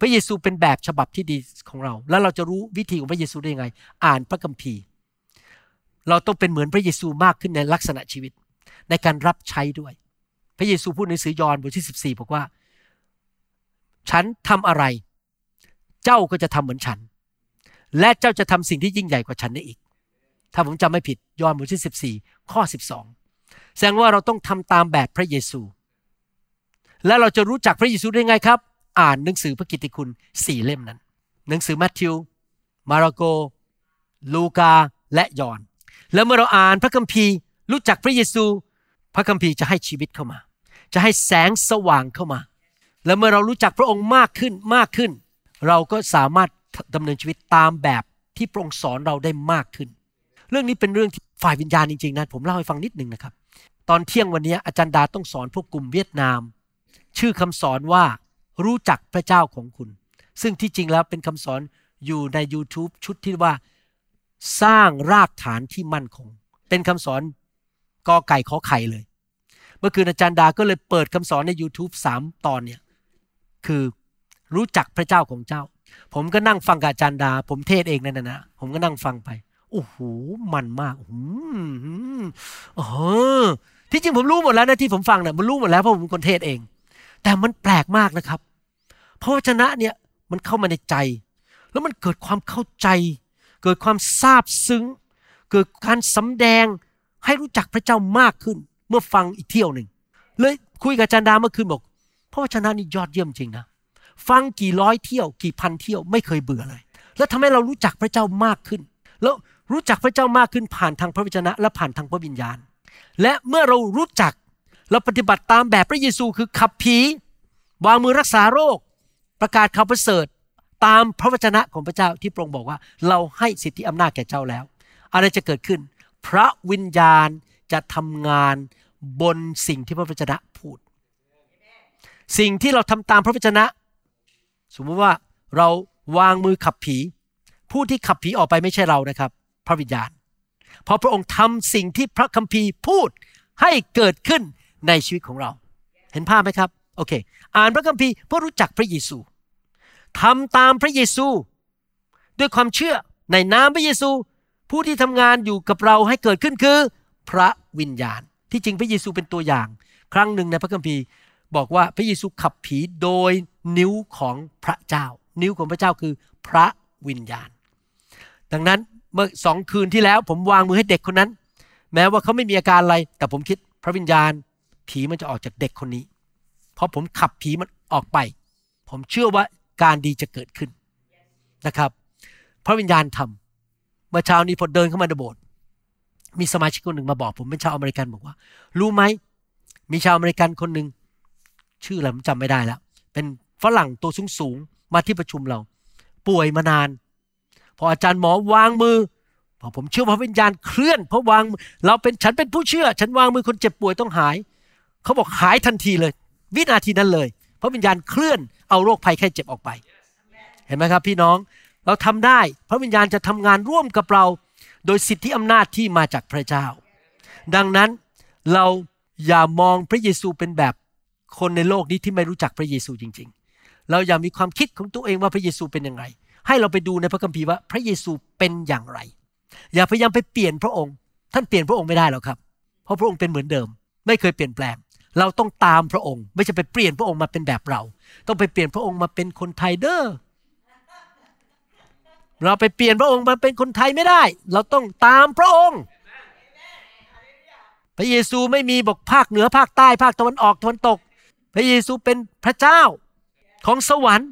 พระเยซูเป็นแบบฉบับที่ดีของเรา แล้วเราจะรู้วิธีของพระเยซูได้ยังไง อ่านพระคัมภีร์ เราต้องเป็นเหมือนพระเยซูมากขึ้นในลักษณะชีวิต ในการรับใช้ด้วย พระเยซูพูดในสือยอห์นบทที่ 14 บอกว่า ฉันทำอะไร เจ้าก็จะทำเหมือนฉัน และเจ้าจะทำสิ่งที่ยิ่งใหญ่กว่าฉันได้อีก ถ้าผมจำไม่ผิดยอห์นบทที่ 14 ข้อ 12 แสดงว่าเราต้องทำตามแบบพระเยซู และเราจะรู้จักพระเยซูได้ไงครับ อ่านหนังสือพระกิตติคุณสี่เล่มนั้น หนังสือมัทธิว มาระโก ลูกา และยอห์น แล้วเมื่อเราอ่านพระคัมภีร์ รู้จักพระเยซู พระคัมภีร์จะให้ชีวิตเข้ามา จะให้แสงสว่างเข้ามา แล้วเมื่อเรารู้จักพระองค์มากขึ้นมากขึ้น เราก็สามารถดำเนินชีวิตตามแบบที่พระองค์สอนเราได้มากขึ้น เรื่องนี้เป็นเรื่องที่ฝ่ายวิญญาณจริงๆนะผมเล่าให้ฟังนิดหนึ่งนะครับ ตอนเที่ยงวันนี้อาจารย์ดาต้องสอนพวกกลุ่มเวียดนาม ชื่อคำสอนว่า รู้จักพระเจ้าของคุณ ซึ่งที่จริงแล้วเป็นคำสอนอยู่ใน YouTube ชุดที่ว่า สร้างรากฐานที่มั่นคง เป็นคำสอนกอไก่ขอไข่เลย เมื่อคืนอาจารย์ดาก็เลยเปิดคำสอนใน YouTube สามตอนเนี่ยคือรู้จักพระเจ้าของเจ้า ผมก็นั่งฟังกับอาจารย์ดา ผมเทศเองนั่นนะนะผมก็นั่งฟังไปโอ้โหมันมากอืมเออที่จริงผมรู้หมดแล้วนะที่ผมฟังเนี่ยมันรู้หมดแล้วเพราะผมเป็นคนเทศเอง แต่มันแปลกมากนะครับ พระวจนะเนี่ยมันเข้ามาในใจ แล้วมันเกิดความเข้าใจ เกิดความซาบซึ้ง เกิดการสำแดงให้รู้จักพระเจ้ามากขึ้น เมื่อฟังอีกเที่ยวหนึ่งเลยคุยกับจารย์ดาเมื่อคืนบอกพระวจนะนี่ยอดเยี่ยมจริงนะ ฟังกี่ร้อยเที่ยว กี่พันเที่ยวไม่เคยเบื่อเลย แล้วทำให้เรารู้จักพระเจ้ามากขึ้น แล้วรู้จักพระเจ้ามากขึ้นผ่านทางพระวจนะและผ่านทางพระวิญญาณ และเมื่อเรารู้จัก เราปฏิบัติตามแบบพระเยซูคือขับผีวางมือรักษาโรค ประกาศข่าวประเสริฐตามพระวจนะของพระเจ้าที่พระองค์บอกว่า เราให้สิทธิอำนาจแก่เจ้าแล้ว อะไรจะเกิดขึ้น พระวิญญาณจะทำงานบนสิ่งที่พระวจนะพูด สิ่งที่เราทำตามพระวจนะ สมมติว่าเราวางมือขับผี ผู้ที่ขับผีออกไปไม่ใช่เรานะครับ พระวิญญาณ เพราะพระองค์ทำสิ่งที่พระคัมภีร์พูดให้เกิดขึ้น ในชีวิตของเรา เห็นภาพไหมครับ โอเค อ่านพระคัมภีร์เพื่อรู้จักพระเยซูทำตามพระเยซู ด้วยความเชื่อในนามพระเยซู ผู้ที่ทำงานอยู่กับเราให้เกิดขึ้นคือ พระวิญญาณ ที่จริงพระเยซูเป็นตัวอย่าง ครั้งหนึ่งในพระคัมภีร์บอกว่าพระเยซูขับผีโดยนิ้วของพระเจ้า นิ้วของพระเจ้าคือพระวิญญาณ ดังนั้นเมื่อสองคืนที่แล้วผมวางมือให้เด็กคนนั้น แม้ว่าเขาไม่มีอาการอะไร แต่ผมคิดพระวิญญาณ ผีมันจะออกจากเด็กคนนี้ เพราะผมขับผีมันออกไป ผมเชื่อว่าการดีจะเกิดขึ้นนะครับ พระวิญญาณทำเมื่อเช้านี้พอเดินเข้ามาในโบสถ์มีสมาชิกคนหนึ่งมาบอก ผมเป็นชาวอเมริกันบอกว่า รู้ไหมมีชาวอเมริกันคนหนึ่งชื่ออะไรผมจำไม่ได้แล้ว เป็นฝรั่งตัวสูงสูงมาที่ประชุมเรา ป่วยมานาน พออาจารย์หมอวางมือพอผมเชื่อพระวิญญาณเคลื่อนเพราะวางเราเป็นฉันเป็นผู้เชื่อ ฉันวางมือคนเจ็บป่วยต้องหาย เขาบอกหายทันทีเลย วินาทีนั้นเลยพระวิญญาณเคลื่อนเอาโรคภัยไข้เจ็บออกไป เห็นไหมครับ พี่น้องเราทำได้พระวิญญาณจะทำงานร่วมกับเรา โดยสิทธิอำนาจที่มาจากพระเจ้า ดังนั้นเราอย่ามองพระเยซูเป็นแบบคนในโลกนี้ที่ไม่รู้จักพระเยซูจริง ๆ เราอย่ามีความคิดของตัวเองว่าพระเยซูเป็นยังไง ให้เราไปดูในพระคัมภีร์ว่าพระเยซูเป็นอย่างไร อย่าพยายามไปเปลี่ยนพระองค์ ท่านเปลี่ยนพระองค์ไม่ได้หรอกครับ เพราะพระองค์เป็นเหมือนเดิม ไม่เคยเปลี่ยนแปลง เราต้องตามพระองค์ ไม่ใช่ไปเปลี่ยนพระองค์มาเป็นแบบเรา ต้องไปเปลี่ยนพระองค์มาเป็นคนไทยเด้อเราไปเปลี่ยนพระองค์มาเป็นคนไทยไม่ได้ เราต้องตามพระองค์ พระเยซูไม่มีบอกภาคเหนือภาคใต้ภาคตะวันออกตะวันตก พระเยซูเป็นพระเจ้าของสวรรค์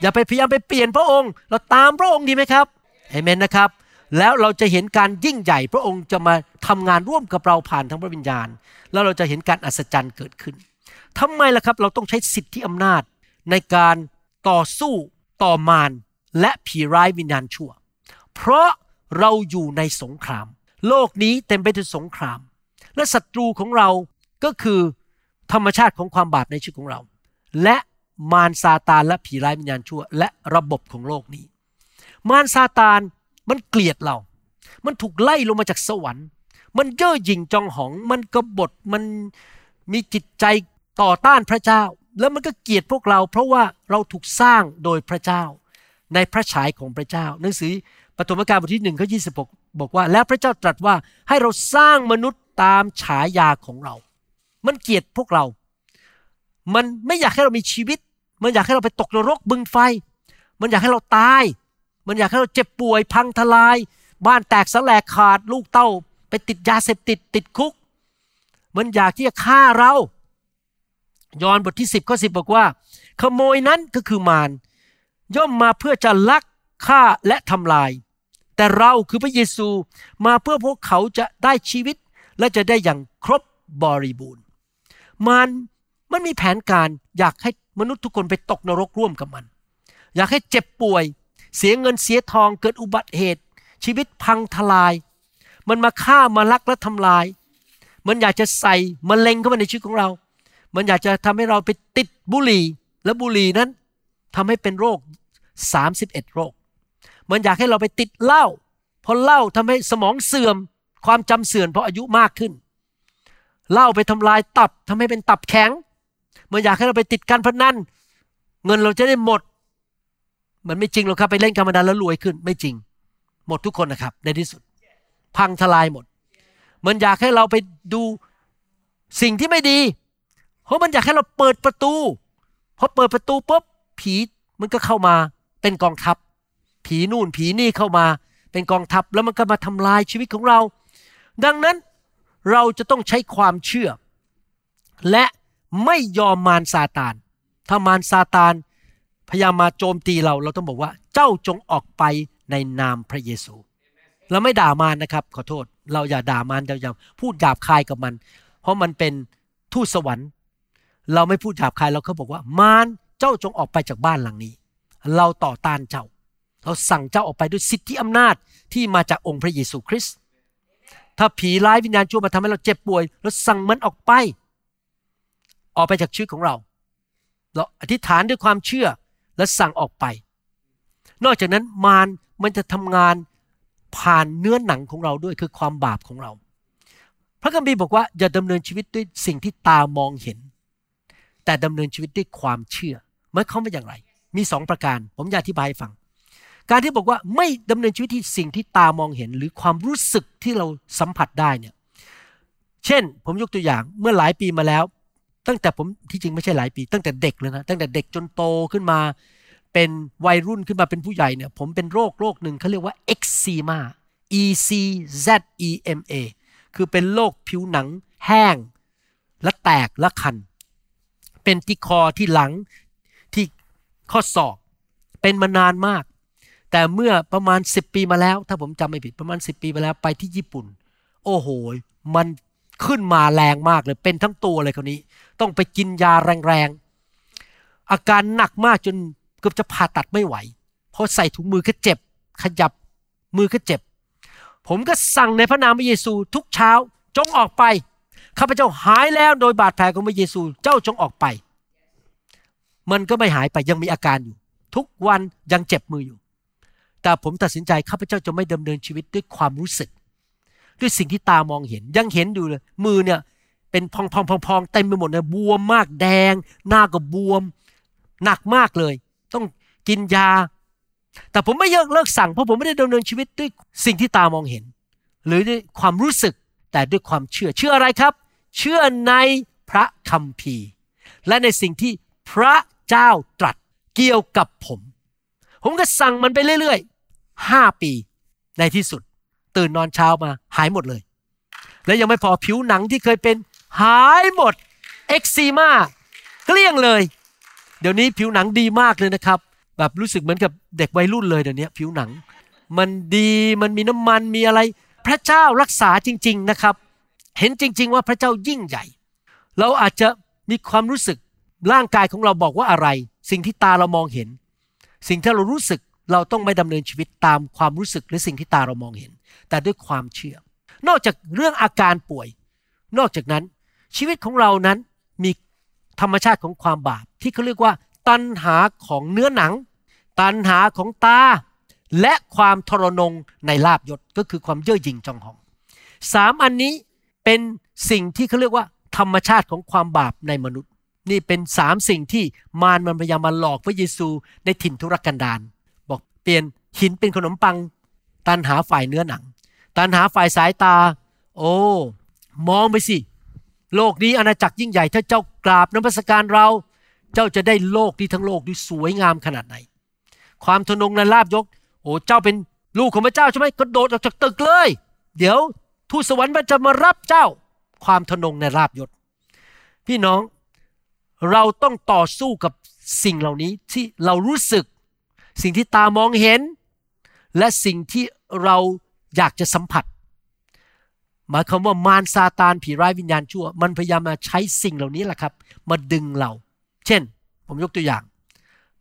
อย่าไปพยายามไปเปลี่ยนพระองค์ เราตามพระองค์ดีไหมครับเอเมนนะครับ แล้วเราจะเห็นการยิ่งใหญ่พระองค์จะมาทำงานร่วมกับเราผ่านทางพระวิญญาณ แล้วเราจะเห็นการอัศจรรย์เกิดขึ้นทำไมล่ะครับเราต้องใช้สิทธิอำนาจในการต่อสู้ต่อมารและผีร้ายวิญญาณชั่ว เพราะเราอยู่ในสงคราม โลกนี้เต็มไปด้วยสงคราม และศัตรูของเราก็คือธรรมชาติของความบาปในชีวิตของเรา และมารซาตานและผีร้ายวิญญาณชั่ว และระบบของโลกนี้ มารซาตาน มันเกลียดเรา มันถูกไล่ลงมาจากสวรรค์ มันเย่อหยิ่งจองหอง มันกบฏ มันมีจิตใจต่อต้านพระเจ้า แล้วมันก็เกลียดพวกเรา เพราะว่าเราถูกสร้างโดยพระเจ้า ในพระฉายของพระเจ้า หนังสือปฐมกาลบทที่หนึ่งข้อยีบอกว่า แล้วพระเจ้าตรัสว่าให้เราสร้างมนุษย์ตามฉายาของเรา มันเกลียดพวกเรา มันไม่อยากให้เรามีชีวิต มันอยากให้เราไปตกนรกบึงไฟ มันอยากให้เราตาย มันอยากให้เราเจ็บป่วยพังทลาย บ้านแตกสลายขาดลูกเต้า ไปติดยาเสพติดติดคุก มันอยากที่จะฆ่าเรา ยอห์นบทที่ 10ข้อ10 บอกว่า ขโมยนั้นก็คือมารย่อมมาเพื่อจะลักฆ่าและทำลาย แต่เราคือพระเยซูมาเพื่อพวกเขาจะได้ชีวิต และจะได้อย่างครบบริบูรณ์มันมันมีแผนการอยากให้มนุษย์ทุกคนไปตกนรกร่วมกับมัน อยากให้เจ็บป่วย เสียเงินเสียทองเกิดอุบัติเหตุ ชีวิตพังทลาย มันมาฆ่ามาลักและทำลาย มันอยากจะใส่มะเร็งเข้ามาในชีวิตของเรา มันอยากจะทำให้เราไปติดบุหรี่และบุหรี่นั้นทำให้เป็นโรค 31 โรค มันอยากให้เราไปติดเหล้าเพราะเหล้าทำให้สมองเสื่อม ความจำเสื่อมเพราะอายุมากขึ้นเหล้าไปทำลายตับทำให้เป็นตับแข็ง มันอยากให้เราไปติดการพนันเงินเราจะได้หมด มันไม่จริงหรอกครับไปเล่นการพนันแล้วรวยขึ้นไม่จริง หมดทุกคนนะครับ ในที่สุด พังทลายหมด มันอยากให้เราไปดูสิ่งที่ไม่ดี เพราะมันอยากให้เราเปิดประตูพอเปิดประตูปุ๊บผีมันก็เข้ามาเป็นกองทัพ ผีนู่นผีนี่เข้ามาเป็นกองทัพแล้วมันก็มาทำลายชีวิตของเรา ดังนั้นเราจะต้องใช้ความเชื่อ และไม่ยอมมารซาตานถ้ามารซาตาน พยายามมาโจมตีเราเราต้องบอกว่าเจ้าจงออกไปในนามพระเยซู เราไม่ด่ามารนะครับ ขอโทษ เราอย่าด่ามารเราอย่าพูดหยาบคายกับมัน เพราะมันเป็นทูตสวรรค์ เราไม่พูดหยาบคายเราเขาบอกว่ามารเจ้าจงออกไปจากบ้านหลังนี้ เราต่อต้านเจ้า เราสั่งเจ้าออกไปด้วยสิทธิอำนาจที่มาจากองค์พระเยซูคริสต์ถ้าผีร้ายวิญญาณชั่วมาทำให้เราเจ็บป่วยเราสั่งมันออกไป ออกไปจากชีวิตของเรา เราอธิษฐานด้วยความเชื่อ และสั่งออกไป นอกจากนั้นมารมันจะทำงานผ่านเนื้อหนังของเราด้วยคือความบาปของเรา พระคัมภีร์บอกว่าอย่าดำเนินชีวิตด้วยสิ่งที่ตามองเห็น แต่ดำเนินชีวิตด้วยความเชื่อหมายความว่าอย่างไร มีสองประการ ผมอยากอธิบายให้ฟัง การที่บอกว่าไม่ดำเนินชีวิตที่สิ่งที่ตามองเห็น หรือความรู้สึกที่เราสัมผัสได้เนี่ย เช่น ผมยกตัวอย่างเมื่อหลายปีมาแล้ว ตั้งแต่ผมที่จริงไม่ใช่หลายปี ตั้งแต่เด็กเลยนะตั้งแต่เด็กจนโตขึ้นมา เป็นวัยรุ่นขึ้นมาเป็นผู้ใหญ่เนี่ย ผมเป็นโรคโรคหนึ่งเขาเรียกว่าเอ็กซีมา E C Z E M A คือเป็นโรคผิวหนังแห้ง และแตกและคัน เป็นที่คอที่หลังที่ข้อศอก เป็นมานานมาก แต่เมื่อประมาณ 10 ปีมาแล้ว ถ้าผมจำไม่ผิดประมาณ 10 ปีมาแล้วไปที่ญี่ปุ่น โอ้โห มัน ขึ้นมาแรงมากเลย เป็นทั้งตัวเลยคนนี้ ต้องไปกินยาแรงๆ อาการหนักมากจนเกือบจะผ่าตัดไม่ไหว เพราะใส่ถุงมือก็เจ็บ ขยับมือก็เจ็บ ผมก็สั่งในพระนามพระเยซูทุกเช้าจงออกไปข้าพเจ้าหายแล้วโดยบาดแผลของพระเยซูเจ้าจงออกไป มันก็ไม่หายไปยังมีอาการอยู่ ทุกวันยังเจ็บมืออยู่ แต่ผมตัดสินใจข้าพเจ้าจะไม่ดำเนินชีวิตด้วยความรู้สึก ด้วยสิ่งที่ตามองเห็นยังเห็นดูเลยมือเนี่ยเป็นพองพองพองพองเต็มไปหมดเลยบวมมากแดง หน้าก็บวม หนักมากเลย ต้องกินยา แต่ผมไม่เลิกเลิกสั่งเพราะผมไม่ได้ดำเนินชีวิตด้วยสิ่งที่ตามองเห็น หรือด้วยความรู้สึกแต่ด้วยความเชื่อเชื่ออะไรครับ เชื่อในพระคัมภีร์ และในสิ่งที่พระเจ้าตรัสเกี่ยวกับผม ผมก็สั่งมันไปเรื่อยๆห้าปีในที่สุด ตื่นนอนเช้ามาหายหมดเลย และยังไม่พอผิวหนังที่เคยเป็นหายหมดเอ็กซีมาเกลี้ยงเลย เดี๋ยวนี้ผิวหนังดีมากเลยนะครับ แบบรู้สึกเหมือนกับเด็กวัยรุ่นเลยเดี๋ยวนี้ผิวหนัง มันดีมันมีน้ำมันมีอะไร พระเจ้ารักษาจริง ๆนะครับ เห็นจริง ๆ ว่าพระเจ้ายิ่งใหญ่ เราอาจจะมีความรู้สึกร่างกายของเราบอกว่าอะไร สิ่งที่ตาเรามองเห็น สิ่งที่เรารู้สึกเราต้องไม่ดำเนินชีวิตตามความรู้สึกหรือสิ่งที่ตาเรามองเห็น แต่ด้วยความเชื่อ นอกจากเรื่องอาการป่วย นอกจากนั้นชีวิตของเรานั้นมีธรรมชาติของความบาป ที่เขาเรียกว่า ตัณหาของเนื้อหนัง ตัณหาของตา และความทรนงในลาบยศก็คือความเย่อหยิ่งจองหองสามอันนี้เป็นสิ่งที่เขาเรียกว่า ธรรมชาติของความบาปในมนุษย์ นี่เป็นสามสิ่งที่มารมันพยายามมาหลอกพระเยซูในถิ่นทุรกันดารบอกเปลี่ยนหินเป็นขนมปัง ตันหาฝ่ายเนื้อหนัง ตันหาฝ่ายสายตา โอ้มองไปสิ โลกนี้อาณาจักรยิ่งใหญ่ ถ้าเจ้ากราบน้ำพระสการเรา เจ้าจะได้โลกนี้ทั้งโลกที่สวยงามขนาดไหน ความทนงในลาบยกโอ้เจ้าเป็นลูกของพระเจ้าใช่ไหมกระโดดออกจากตึกเลย เดี๋ยวทูตสวรรค์มันจะมารับเจ้า ความทนงในลาบยศ พี่น้องเราต้องต่อสู้กับสิ่งเหล่านี้ที่เรารู้สึก สิ่งที่ตามองเห็น และสิ่งที่เราอยากจะสัมผัส หมายความว่ามารซาตานผีร้ายวิญญาณชั่ว มันพยายามมาใช้สิ่งเหล่านี้แหละครับ มาดึงเรา เช่น ผมยกตัวอย่าง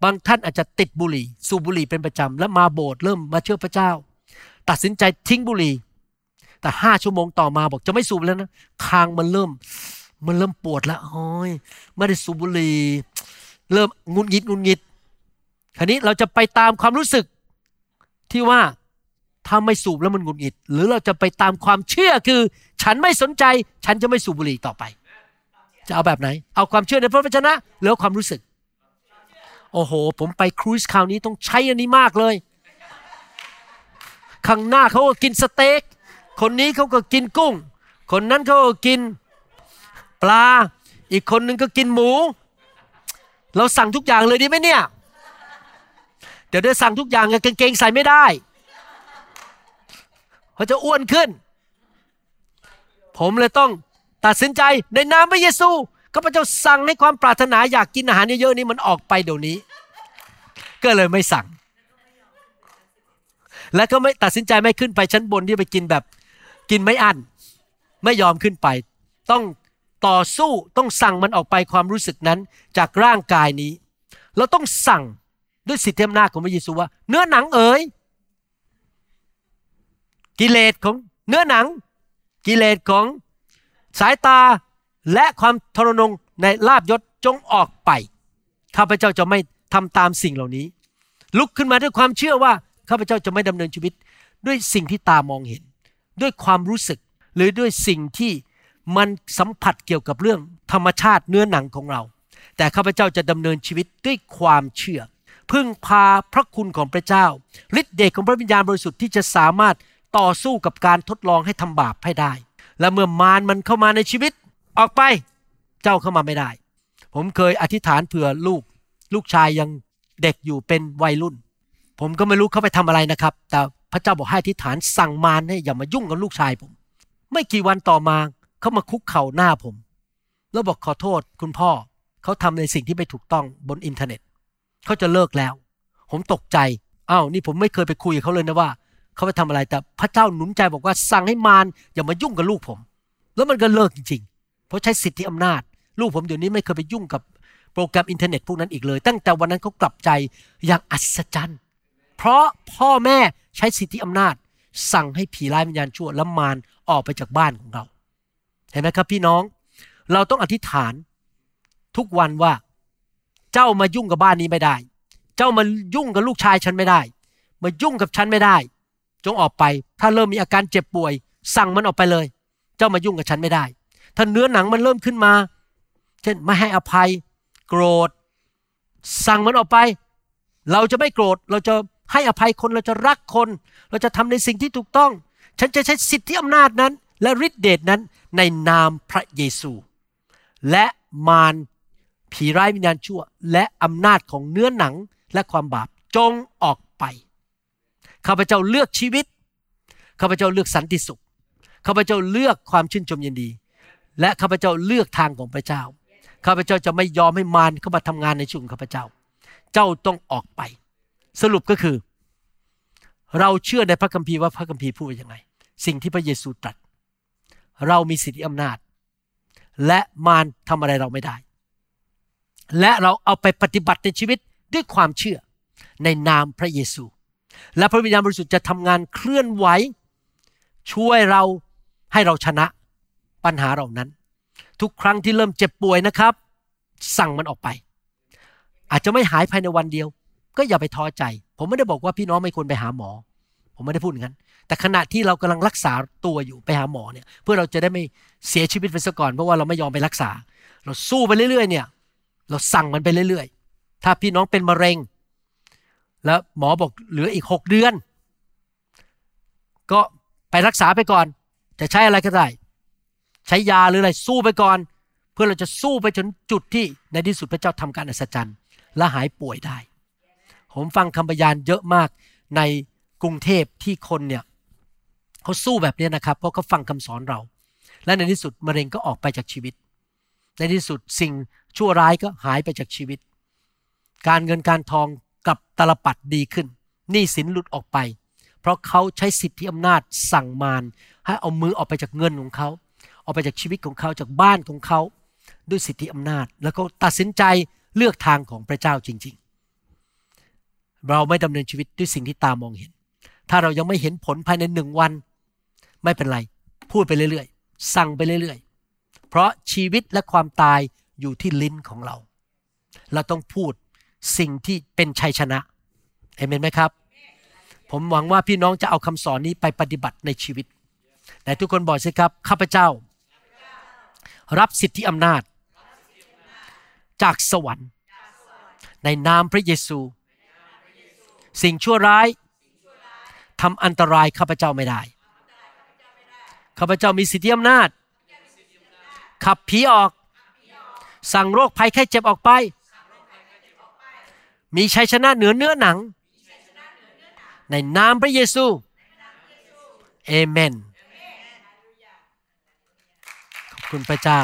บางท่านอาจจะติดบุหรี่ สูบบุหรี่เป็นประจำแล้วมาโบสถ์เริ่มมาเชื่อพระเจ้า ตัดสินใจทิ้งบุหรี่ แต่ห้าชั่วโมงต่อมาบอกจะไม่สูบแล้วนะคางมันเริ่ม มันเริ่มปวดแล้วโอ้ยไม่ได้สูบบุหรี่เริ่มงุนงิดงุนงิดคราวนี้เราจะไปตามความรู้สึก ที่ว่าถ้าไม่สูบแล้วมันหงุดหงิด หรือเราจะไปตามความเชื่อคือ ฉันไม่สนใจ ฉันจะไม่สูบบุหรี่ต่อไป จะเอาแบบไหน เอาความเชื่อในพระวจนะหรือความรู้สึก โอ้โห ผมไปครูซคราวนี้ต้องใช้อันนี้มากเลย ข้างหน้าเขาก็กินสเต็กคนนี้เขาก็กินกุ้ง คนนั้นเขาก็กินปลา อีกคนนึงก็กินหมู เราสั่งทุกอย่างเลยดีไหมเนี่ย เดี๋ยวได้สั่งทุกอย่างกางเกงใส่ไม่ได้เขาจะอ้วนขึ้น ผมเลยต้องตัดสินใจในนามพระเยซูข้าพเจ้าสั่งในความปรารถนาอยากกินอาหารเยอะๆนี้มันออกไปเดี๋ยวนี้ ก็เลยไม่สั่ง และก็ไม่ตัดสินใจไม่ขึ้นไปชั้นบนที่ไปกินแบบ กินไม่อั้นไม่ยอมขึ้นไป ต้องต่อสู้ต้องสั่งมันออกไปความรู้สึกนั้นจากร่างกายนี้ เราต้องสั่ง ด้วยสิทธิอำนาจของพระเยซูว่า เนื้อหนังเอ๋ยกิเลสของเนื้อหนัง กิเลสของสายตาและความทรนงในลาบยศจงออกไปข้าพเจ้าจะไม่ทำตามสิ่งเหล่านี้ ลุกขึ้นมาด้วยความเชื่อว่าข้าพเจ้าจะไม่ดำเนินชีวิตด้วยสิ่งที่ตามองเห็น ด้วยความรู้สึกหรือด้วยสิ่งที่มันสัมผัสเกี่ยวกับเรื่องธรรมชาติเนื้อหนังของเรา แต่ข้าพเจ้าจะดำเนินชีวิตด้วยความเชื่อ พึ่งพาพระคุณของพระเจ้าฤทธิเดชของพระวิญญาณบริสุทธิ์ที่จะสามารถต่อสู้กับการทดลองให้ทำบาปให้ได้ และเมื่อมารมันเข้ามาในชีวิต ออกไปเจ้าเข้ามาไม่ได้ ผมเคยอธิษฐานเผื่อลูก ลูกชายยังเด็กอยู่เป็นวัยรุ่น ผมก็ไม่รู้เขาไปทำอะไรนะครับ แต่พระเจ้าบอกให้อธิษฐานสั่งมารให้อย่ามายุ่งกับลูกชายผม ไม่กี่วันต่อมาเขามาคุกเข่าหน้าผม แล้วบอกขอโทษคุณพ่อเขาทำในสิ่งที่ไม่ถูกต้องบนอินเทอร์เน็ต เขาจะเลิกแล้ว ผมตกใจอ้าวนี่ผมไม่เคยไปคุยกับเขาเลยนะว่า เขาไปทำอะไรแต่พระเจ้าหนุนใจบอกว่าสั่งให้มารอย่ามายุ่งกับลูกผม แล้วมันก็เลิกจริง ๆ เพราะใช้สิทธิอำนาจ ลูกผมเดี๋ยวนี้ไม่เคยไปยุ่งกับโปรแกรมอินเทอร์เน็ตพวกนั้นอีกเลย ตั้งแต่วันนั้นเขากลับใจอย่างอัศจรรย์ เพราะพ่อแม่ใช้สิทธิอำนาจ สั่งให้ผีร้ายวิญญาณชั่วและมารออกไปจากบ้านของเรา เห็นไหมครับพี่น้อง เราต้องอธิษฐานทุกวันว่า เจ้ามายุ่งกับบ้านนี้ไม่ได้ เจ้ามายุ่งกับลูกชายฉันไม่ได้ มายุ่งกับฉันไม่ได้ จงออกไป ถ้าเริ่มมีอาการเจ็บป่วย สั่งมันออกไปเลย เจ้ามายุ่งกับฉันไม่ได้ ถ้าเนื้อหนังมันเริ่มขึ้นมา เช่นไม่ให้อภัย โกรธ สั่งมันออกไป เราจะไม่โกรธ เราจะให้อภัยคน เราจะรักคน เราจะทำในสิ่งที่ถูกต้อง ฉันจะใช้สิทธิอำนาจนั้น และฤทธิเดชนั้นในนามพระเยซู และมาร ผีร้ายวิญญาณชั่ว และอำนาจของเนื้อหนังและความบาปจงออกไปข้าพเจ้าเลือกชีวิตข้าพเจ้าเลือกสันติสุขข้าพเจ้าเลือกความชื่นชมยินดี และข้าพเจ้าเลือกทางของพระเจ้าข้าพเจ้าจะไม่ยอมให้มารเข้ามาทำงานในชีวิตข้าพเจ้า เจ้าต้องออกไป สรุปก็คือ เราเชื่อในพระคัมภีร์ว่าพระคัมภีร์พูดว่ายังไง สิ่งที่พระเยซูตรัส เรามีสิทธิอำนาจ และมารทำอะไรเราไม่ได้ และเราเอาไปปฏิบัติในชีวิตด้วยความเชื่อในนามพระเยซู และพระวิญญาณบริสุทธิ์จะทำงานเคลื่อนไหวช่วยเราให้เราชนะปัญหาเหล่านั้น ทุกครั้งที่เริ่มเจ็บป่วยนะครับ สั่งมันออกไป อาจจะไม่หายภายในวันเดียว ก็อย่าไปท้อใจ ผมไม่ได้บอกว่าพี่น้องไม่ควรไปหาหมอ ผมไม่ได้พูดอย่างนั้น แต่ขณะที่เรากำลังรักษาตัวอยู่ไปหาหมอเนี่ย เพื่อเราจะได้ไม่เสียชีวิตไปซะก่อนเพราะว่าเราไม่ยอมไปรักษา เราสู้ไปเรื่อยๆเนี่ย เราสั่งมันไปเรื่อยๆ ถ้าพี่น้องเป็นมะเร็ง แล้วหมอบอกเหลืออีกหกเดือน ก็ไปรักษาไปก่อน จะใช้อะไรก็ได้ ใช้ยาหรืออะไรสู้ไปก่อน เพื่อเราจะสู้ไปจนจุดที่ในที่สุดพระเจ้าทำการอัศจรรย์ และหายป่วยได้ ผมฟังคำพยานเยอะมากในกรุงเทพที่คนเนี่ยเขาสู้แบบนี้นะครับ เพราะเขาฟังคำสอนเรา และในที่สุดมะเร็งก็ออกไปจากชีวิต ในที่สุดสิ่ง ชั่วร้ายก็หายไปจากชีวิต การเงินการทองกับตลปัดดีขึ้นหนี้สินหลุดออกไป เพราะเขาใช้สิทธิอำนาจสั่งมารให้เอามือออกไปจากเงินของเขาออกไปจากชีวิตของเขาจากบ้านของเขาด้วยสิทธิอำนาจ แล้วก็ตัดสินใจเลือกทางของพระเจ้าจริง ๆ เราไม่ดำเนินชีวิตด้วยสิ่งที่ตามองเห็น ถ้าเรายังไม่เห็นผลภายในหนึ่งวัน ไม่เป็นไร พูดไปเรื่อยๆ สั่งไปเรื่อยๆ เพราะชีวิตและความตาย อยู่ที่ลิ้นของเรา เราต้องพูดสิ่งที่เป็นชัยชนะเอเมนไหมครับ ผมหวังว่าพี่น้องจะเอาคำสอนนี้ไปปฏิบัติในชีวิตแต่ทุกคนบอกสิครับข้าพเจ้า รับสิทธิอำนาจ จากสวรรค์ ในนามพระเยซู สิ่งชั่วร้ายทำอันตรายข้าพเจ้าไม่ได้ข้าพเจ้ามีสิทธิอำนาจ ขับผีออก สั่งโรคภัยแค่เจ็บออกไป มีชัยชนะเหนือเนื้อหนัง ในนามพระเยซูเอเมน ขอบคุณพระเจ้า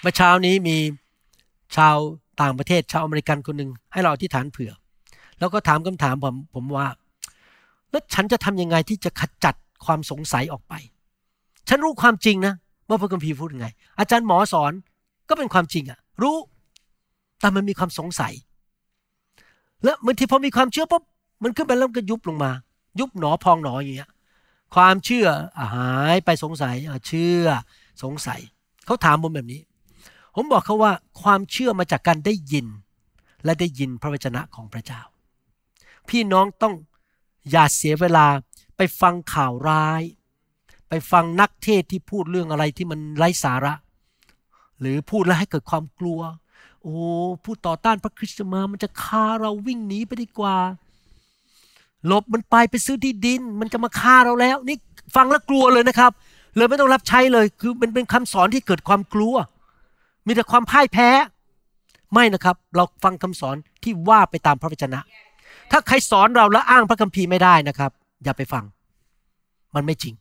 เมื่อเช้านี้มีชาวต่างประเทศชาวอเมริกันคนหนึ่งให้เราอธิษฐานเผื่อ แล้วก็ถามคำถามผมผมว่า แล้วฉันจะทำยังไงที่จะขจัดความสงสัยออกไป ฉันรู้ความจริงนะ ว่าพระคัมภีร์พูดยังไง อาจารย์หมอสอนก็เป็นความจริงอะรู้ แต่มันมีความสงสัย แล้วบางทีพอมีความเชื่อปุ๊บมันขึ้นไปแล้วก็ยุบลงมา ยุบหนอพองหนออย่างเงี้ยความเชื่ออาหายไปสงสัยเชื่อสงสัยเขาถามผมแบบนี้ ผมบอกเขาว่าความเชื่อมาจากการได้ยิน และได้ยินพระวจนะของพระเจ้า พี่น้องต้องอย่าเสียเวลาไปฟังข่าวร้าย ไปฟังนักเทศที่พูดเรื่องอะไรที่มันไร้สาระ หรือพูดแล้วให้เกิดความกลัว โอ้พูดต่อต้านพระคริสต์มามันจะฆ่าเราวิ่งหนีไปดีกว่าหลบมันไปไปซื้อที่ดิน มันจะมาฆ่าเราแล้ว นี่ฟังแล้วกลัวเลยนะครับ เลยไม่ต้องรับใช้เลย คือมันเป็นคำสอนที่เกิดความกลัว มีแต่ความพ่ายแพ้ ไม่นะครับ เราฟังคำสอนที่ว่าไปตามพระวจนะ ถ้าใครสอนเราแล้วอ้างพระคัมภีร์ไม่ได้นะครับ อย่าไปฟัง มันไม่จริง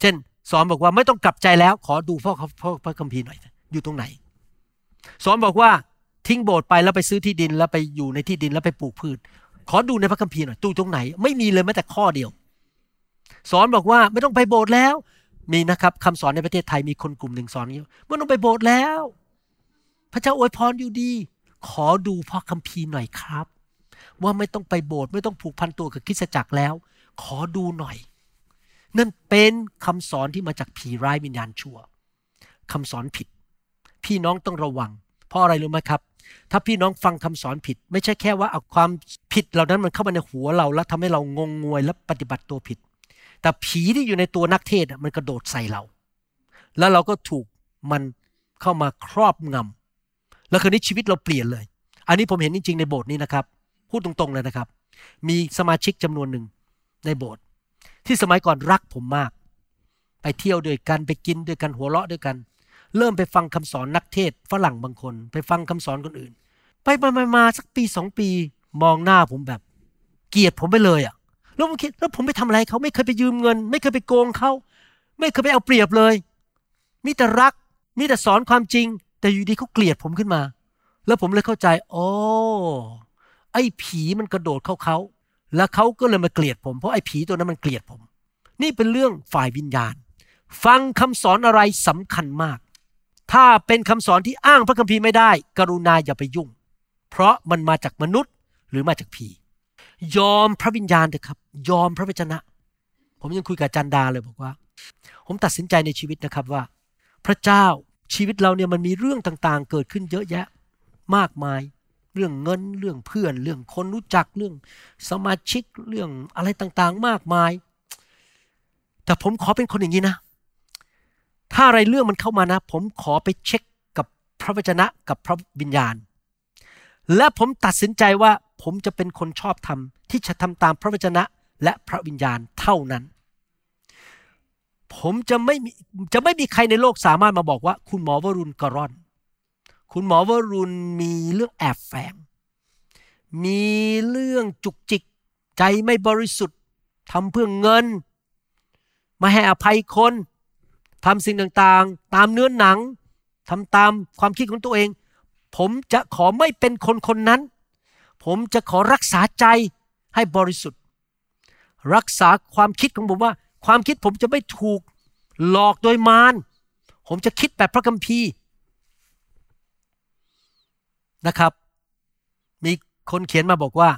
เช่น สอนบอกว่าไม่ต้องกลับใจแล้ว ขอดูพ่อพ่อพระคัมภีร์หน่อย อยู่ตรงไหน สอนบอกว่าทิ้งโบสถ์ไปแล้วไปซื้อที่ดินแล้วไปอยู่ในที่ดินแล้วไปปลูกพืช ขอดูในพระคัมภีร์หน่อยดูตรงไหน ไม่มีเลยแม้แต่ข้อเดียว สอนบอกว่าไม่ต้องไปโบสถ์แล้ว มีนะครับคำสอนในประเทศไทยมีคนกลุ่มหนึ่งสอนอย่างนี้ไม่ต้องไปโบสถ์แล้ว พระเจ้าอวยพรอยู่ดี ขอดูพระคัมภีร์หน่อยครับ ว่าไม่ต้องไปโบสถ์ไม่ต้องผูกพันตัวกับคริสตจักรแล้ว ขอดูหน่อย นั่นเป็นคำสอนที่มาจากผีร้ายวิญญาณชั่วคำสอนผิด พี่น้องต้องระวัง เพราะอะไรรู้ไหมครับ ถ้าพี่น้องฟังคำสอนผิด ไม่ใช่แค่ว่าเอาความผิดเหล่านั้นมันเข้ามาในหัวเรา แล้วทำให้เรางงงวยและปฏิบัติตัวผิด แต่ผีที่อยู่ในตัวนักเทศมันกระโดดใส่เรา แล้วเราก็ถูกมันเข้ามาครอบงำแล้วคืนนี้ชีวิตเราเปลี่ยนเลย อันนี้ผมเห็นจริงๆในโบสถ์นี้นะครับ พูดตรงๆเลยนะครับ มีสมาชิกจำนวนหนึ่งในโบสถ์ ที่สมัยก่อนรักผมมาก ไปเที่ยวด้วยกันไปกินด้วยกันหัวเราะด้วยกัน เริ่มไปฟังคำสอนนักเทศฝรั่งบางคน ไปฟังคำสอนคนอื่น ไปไปมามาสักปีสองปี มองหน้าผมแบบ เกลียดผมไปเลยอะแล้วผมคิดแล้วผมไปทำอะไรเขาไม่เคยไปยืมเงิน ไม่เคยไปโกงเขาไม่เคยไปเอาเปรียบเลย มีแต่รัก มีแต่สอนความจริง แต่อยู่ดีเขาเกลียดผมขึ้นมา แล้วผมเลยเข้าใจ โอ้ไอ้ผีมันกระโดดเข้าเขา แล้วเขาก็เลยมาเกลียดผม เพราะไอ้ผีตัวนั้นมันเกลียดผม นี่เป็นเรื่องฝ่ายวิญญาณ ฟังคำสอนอะไรสำคัญมาก ถ้าเป็นคำสอนที่อ้างพระคัมภีร์ไม่ได้ กรุณาอย่าไปยุ่ง เพราะมันมาจากมนุษย์หรือมาจากผี ยอมพระวิญญาณเถอะครับ ยอมพระวจนะ ผมยังคุยกับจันดาเลยบอกว่า ผมตัดสินใจในชีวิตนะครับว่า พระเจ้าชีวิตเราเนี่ยมันมีเรื่องต่างๆ เกิดขึ้นเยอะแยะ มากมาย เรื่องเงิน เรื่องเพื่อน เรื่องคนรู้จักเรื่องสมาชิกเรื่องอะไรต่างๆ มากมาย แต่ผมขอเป็นคนอย่างนี้นะ ถ้าอะไรเรื่องมันเข้ามานะ ผมขอไปเช็คกับพระวจนะกับพระวิญญาณ และผมตัดสินใจว่าผมจะเป็นคนชอบธรรมที่จะทำตามพระวจนะและพระวิญญาณเท่านั้น ผมจะไม่มีจะไม่มีใครในโลกสามารถมาบอกว่า คุณหมอวรุณกรร่อน คุณหมอวรุณมีเรื่องแอบแฝง มีเรื่องจุกจิก ใจไม่บริสุทธิ์ทำเพื่อเงิน มาให้อภัยคนทำสิ่งต่างๆ ตามเนื้อหนังทำตามความคิดของตัวเอง ผมจะขอไม่เป็นคนคนนั้น ผมจะขอรักษาใจให้บริสุทธิ์ รักษาความคิดของผมว่า ความคิดผมจะไม่ถูกหลอกโดยมารผมจะคิดแบบพระคัมภีร์ นะครับ มีคนเขียนมาบอกว่า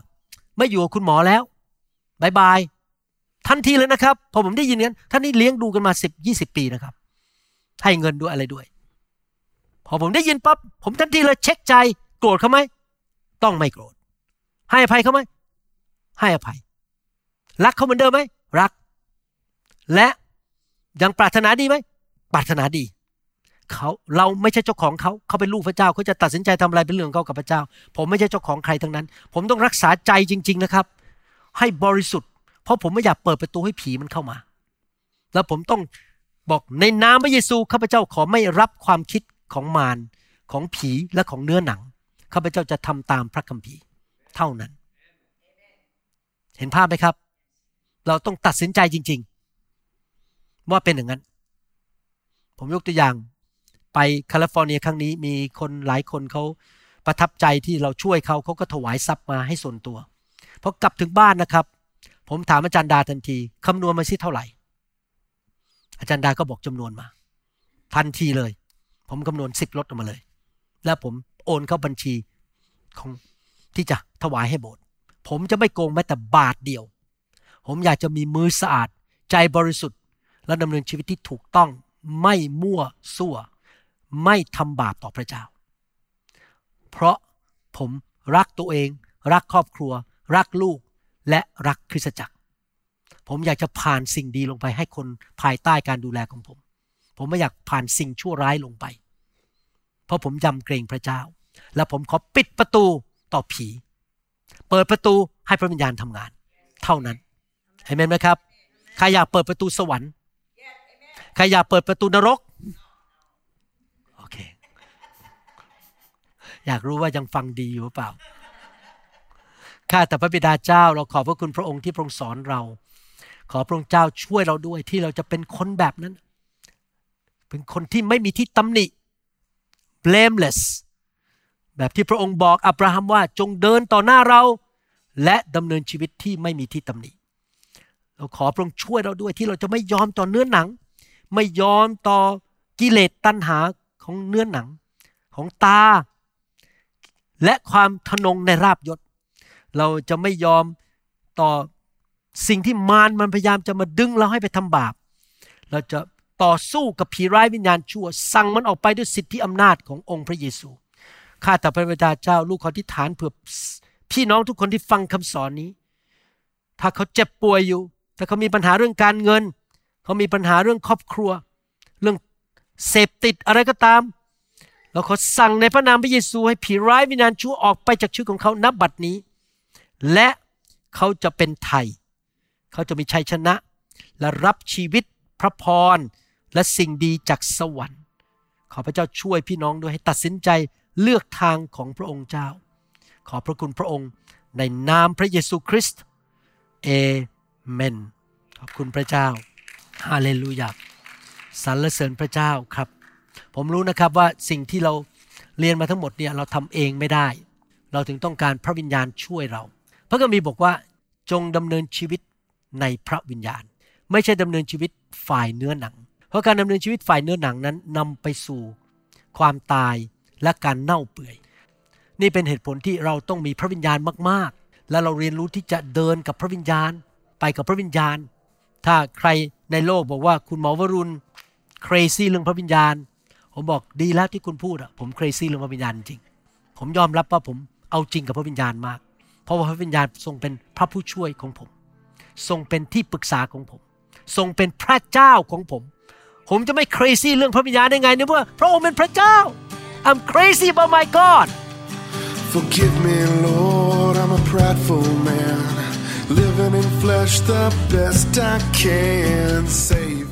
ไม่อยู่กับคุณหมอแล้วบายบายทันทีเลยนะครับพอผมได้ยินงั้นท่านนี้เลี้ยงดูกันมาสิบยี่สิบปีนะครับ ให้เงินด้วยอะไรด้วย พอผมได้ยินปั๊บผมทันทีเลยเช็คใจ โกรธเขาไหมต้องไม่โกรธ ให้อภัยเขาไหมให้อภัย รักเขาเหมือนเดิมไหมรัก และยังปรารถนาดีไหมปรารถนาดี เขา เราไม่ใช่เจ้าของเขาเขาเป็นลูกพระเจ้าเขาจะตัดสินใจทำอะไรเป็นเรื่องของเขากับพระเจ้า ผมไม่ใช่เจ้าของใครทั้งนั้น ผมต้องรักษาใจจริง ๆนะครับ ให้บริสุทธิ์ เพราะผมไม่อยากเปิดประตูให้ผีมันเข้ามา แล้วผมต้องบอกในนามพระเยซูข้าพเจ้าขอไม่รับความคิดของมารของผีและของเนื้อหนังข้าพเจ้าจะทำตามพระคัมภีร์เท่านั้น เห็นภาพไหมครับ เราต้องตัดสินใจจริง ๆ ว่าเป็นอย่างนั้น ผมยกตัวอย่าง ไปแคลิฟอร์เนียครั้งนี้มีคนหลายคนเขาประทับใจที่เราช่วยเขาเขาก็ถวายทรัพย์มาให้ส่วนตัวพอกลับถึงบ้านนะครับ ผมถามอาจารย์ดาทันทีคำนวณมาสิเท่าไหร่ อาจารย์ดาก็บอกจำนวนมา ทันทีเลย ผมคำนวณสิบลดออกมาเลย แล้วผมโอนเข้าบัญชีของที่จะถวายให้โบสถ์ผมจะไม่โกงแม้แต่บาทเดียว ผมอยากจะมีมือสะอาด ใจบริสุทธิ์ และดำเนินชีวิตที่ถูกต้องไม่มั่วซั่ว ไม่ทำบาปต่อพระเจ้า เพราะผมรักตัวเอง รักครอบครัว รักลูกและรักคริสตจักร ผมอยากจะผ่านสิ่งดีลงไปให้คนภายใต้การดูแลของผม ผมไม่อยากผ่านสิ่งชั่วร้ายลงไป เพราะผมยำเกรงพระเจ้า และผมขอปิดประตูต่อผี เปิดประตูให้พระวิญญาณทำงาน เท่านั้นเห็นไหมครับใครอยากเปิดประตูสวรรค์ใครอยากเปิดประตูนรก โอเค อยากรู้ว่ายังฟังดีอยู่หรือเปล่า ข้าแต่พระบิดาเจ้าเราขอบพระคุณพระองค์ที่พระองค์สอนเรา ขอพระองค์เจ้าช่วยเราด้วยที่เราจะเป็นคนแบบนั้น เป็นคนที่ไม่มีที่ตำหนิ blameless แบบที่พระองค์บอกอับราฮัมว่าจงเดินต่อหน้าเรา และดำเนินชีวิตที่ไม่มีที่ตำหนิ เราขอพระองค์ช่วยเราด้วยที่เราจะไม่ยอมต่อเนื้อหนัง ไม่ยอมต่อกิเลสตัณหาของเนื้อหนัง ของตา และความทนงในราบยศ เราจะไม่ยอมต่อสิ่งที่มารมันพยายามจะมาดึงเราให้ไปทำบาป เราจะต่อสู้กับผีร้ายวิญญาณชั่ว สั่งมันออกไปด้วยสิทธิอำนาจขององค์พระเยซู ข้าแต่พระบิดาเจ้าลูกขอที่ฐานเผื่อพี่น้องทุกคนที่ฟังคำสอนนี้ ถ้าเขาเจ็บป่วยอยู่ ถ้าเขามีปัญหาเรื่องการเงิน เขามีปัญหาเรื่องครอบครัว เรื่องเสพติดอะไรก็ตาม เราขอสั่งในพระนามพระเยซูให้ผีร้ายวิญญาณชั่วออกไปจากชีวิตของเขานับบัดนี้ และเขาจะเป็นไทย เขาจะมีชัยชนะ และรับชีวิตพระพรและสิ่งดีจากสวรรค์ ขอพระเจ้าช่วยพี่น้องด้วยให้ตัดสินใจเลือกทางของพระองค์เจ้า ขอพระคุณพระองค์ในนามพระเยซูคริสต์เอเมน ขอบคุณพระเจ้า ฮาเลลูยาสรรเสริญพระเจ้าครับ ผมรู้นะครับว่าสิ่งที่เราเรียนมาทั้งหมดเนี่ยเราทำเองไม่ได้ เราถึงต้องการพระวิญญาณช่วยเรา พระคัมภีร์บอกว่าจงดำเนินชีวิตในพระวิญญาณ ไม่ใช่ดำเนินชีวิตฝ่ายเนื้อหนัง เพราะการดำเนินชีวิตฝ่ายเนื้อหนังนั้นนำไปสู่ความตายและการเน่าเปื่อย นี่เป็นเหตุผลที่เราต้องมีพระวิญญาณมากๆ และเราเรียนรู้ที่จะเดินกับพระวิญญาณ ไปกับพระวิญญาณ ถ้าใครในโลกบอกว่าคุณหมอวรุณ crazy เรื่องพระวิญญาณ ผมบอกดีแล้วที่คุณพูดอะผม crazy เรื่องพระวิญญาณจริง ผมยอมรับว่าผมเอาจริงกับพระวิญญาณมาก เพราะว่าพระวิญญาณทรงเป็นพระผู้ช่วยของผม ทรงเป็นที่ปรึกษาของผม ทรงเป็นพระเจ้าของผม ผมจะไม่ crazy เรื่องพระวิญญาณได้ไงเนี่ยเมื่อพระองค์เป็นพระเจ้า I'm crazy about my God Forgive me, Lord, I'm a prideful man. Living in flesh the best I can. save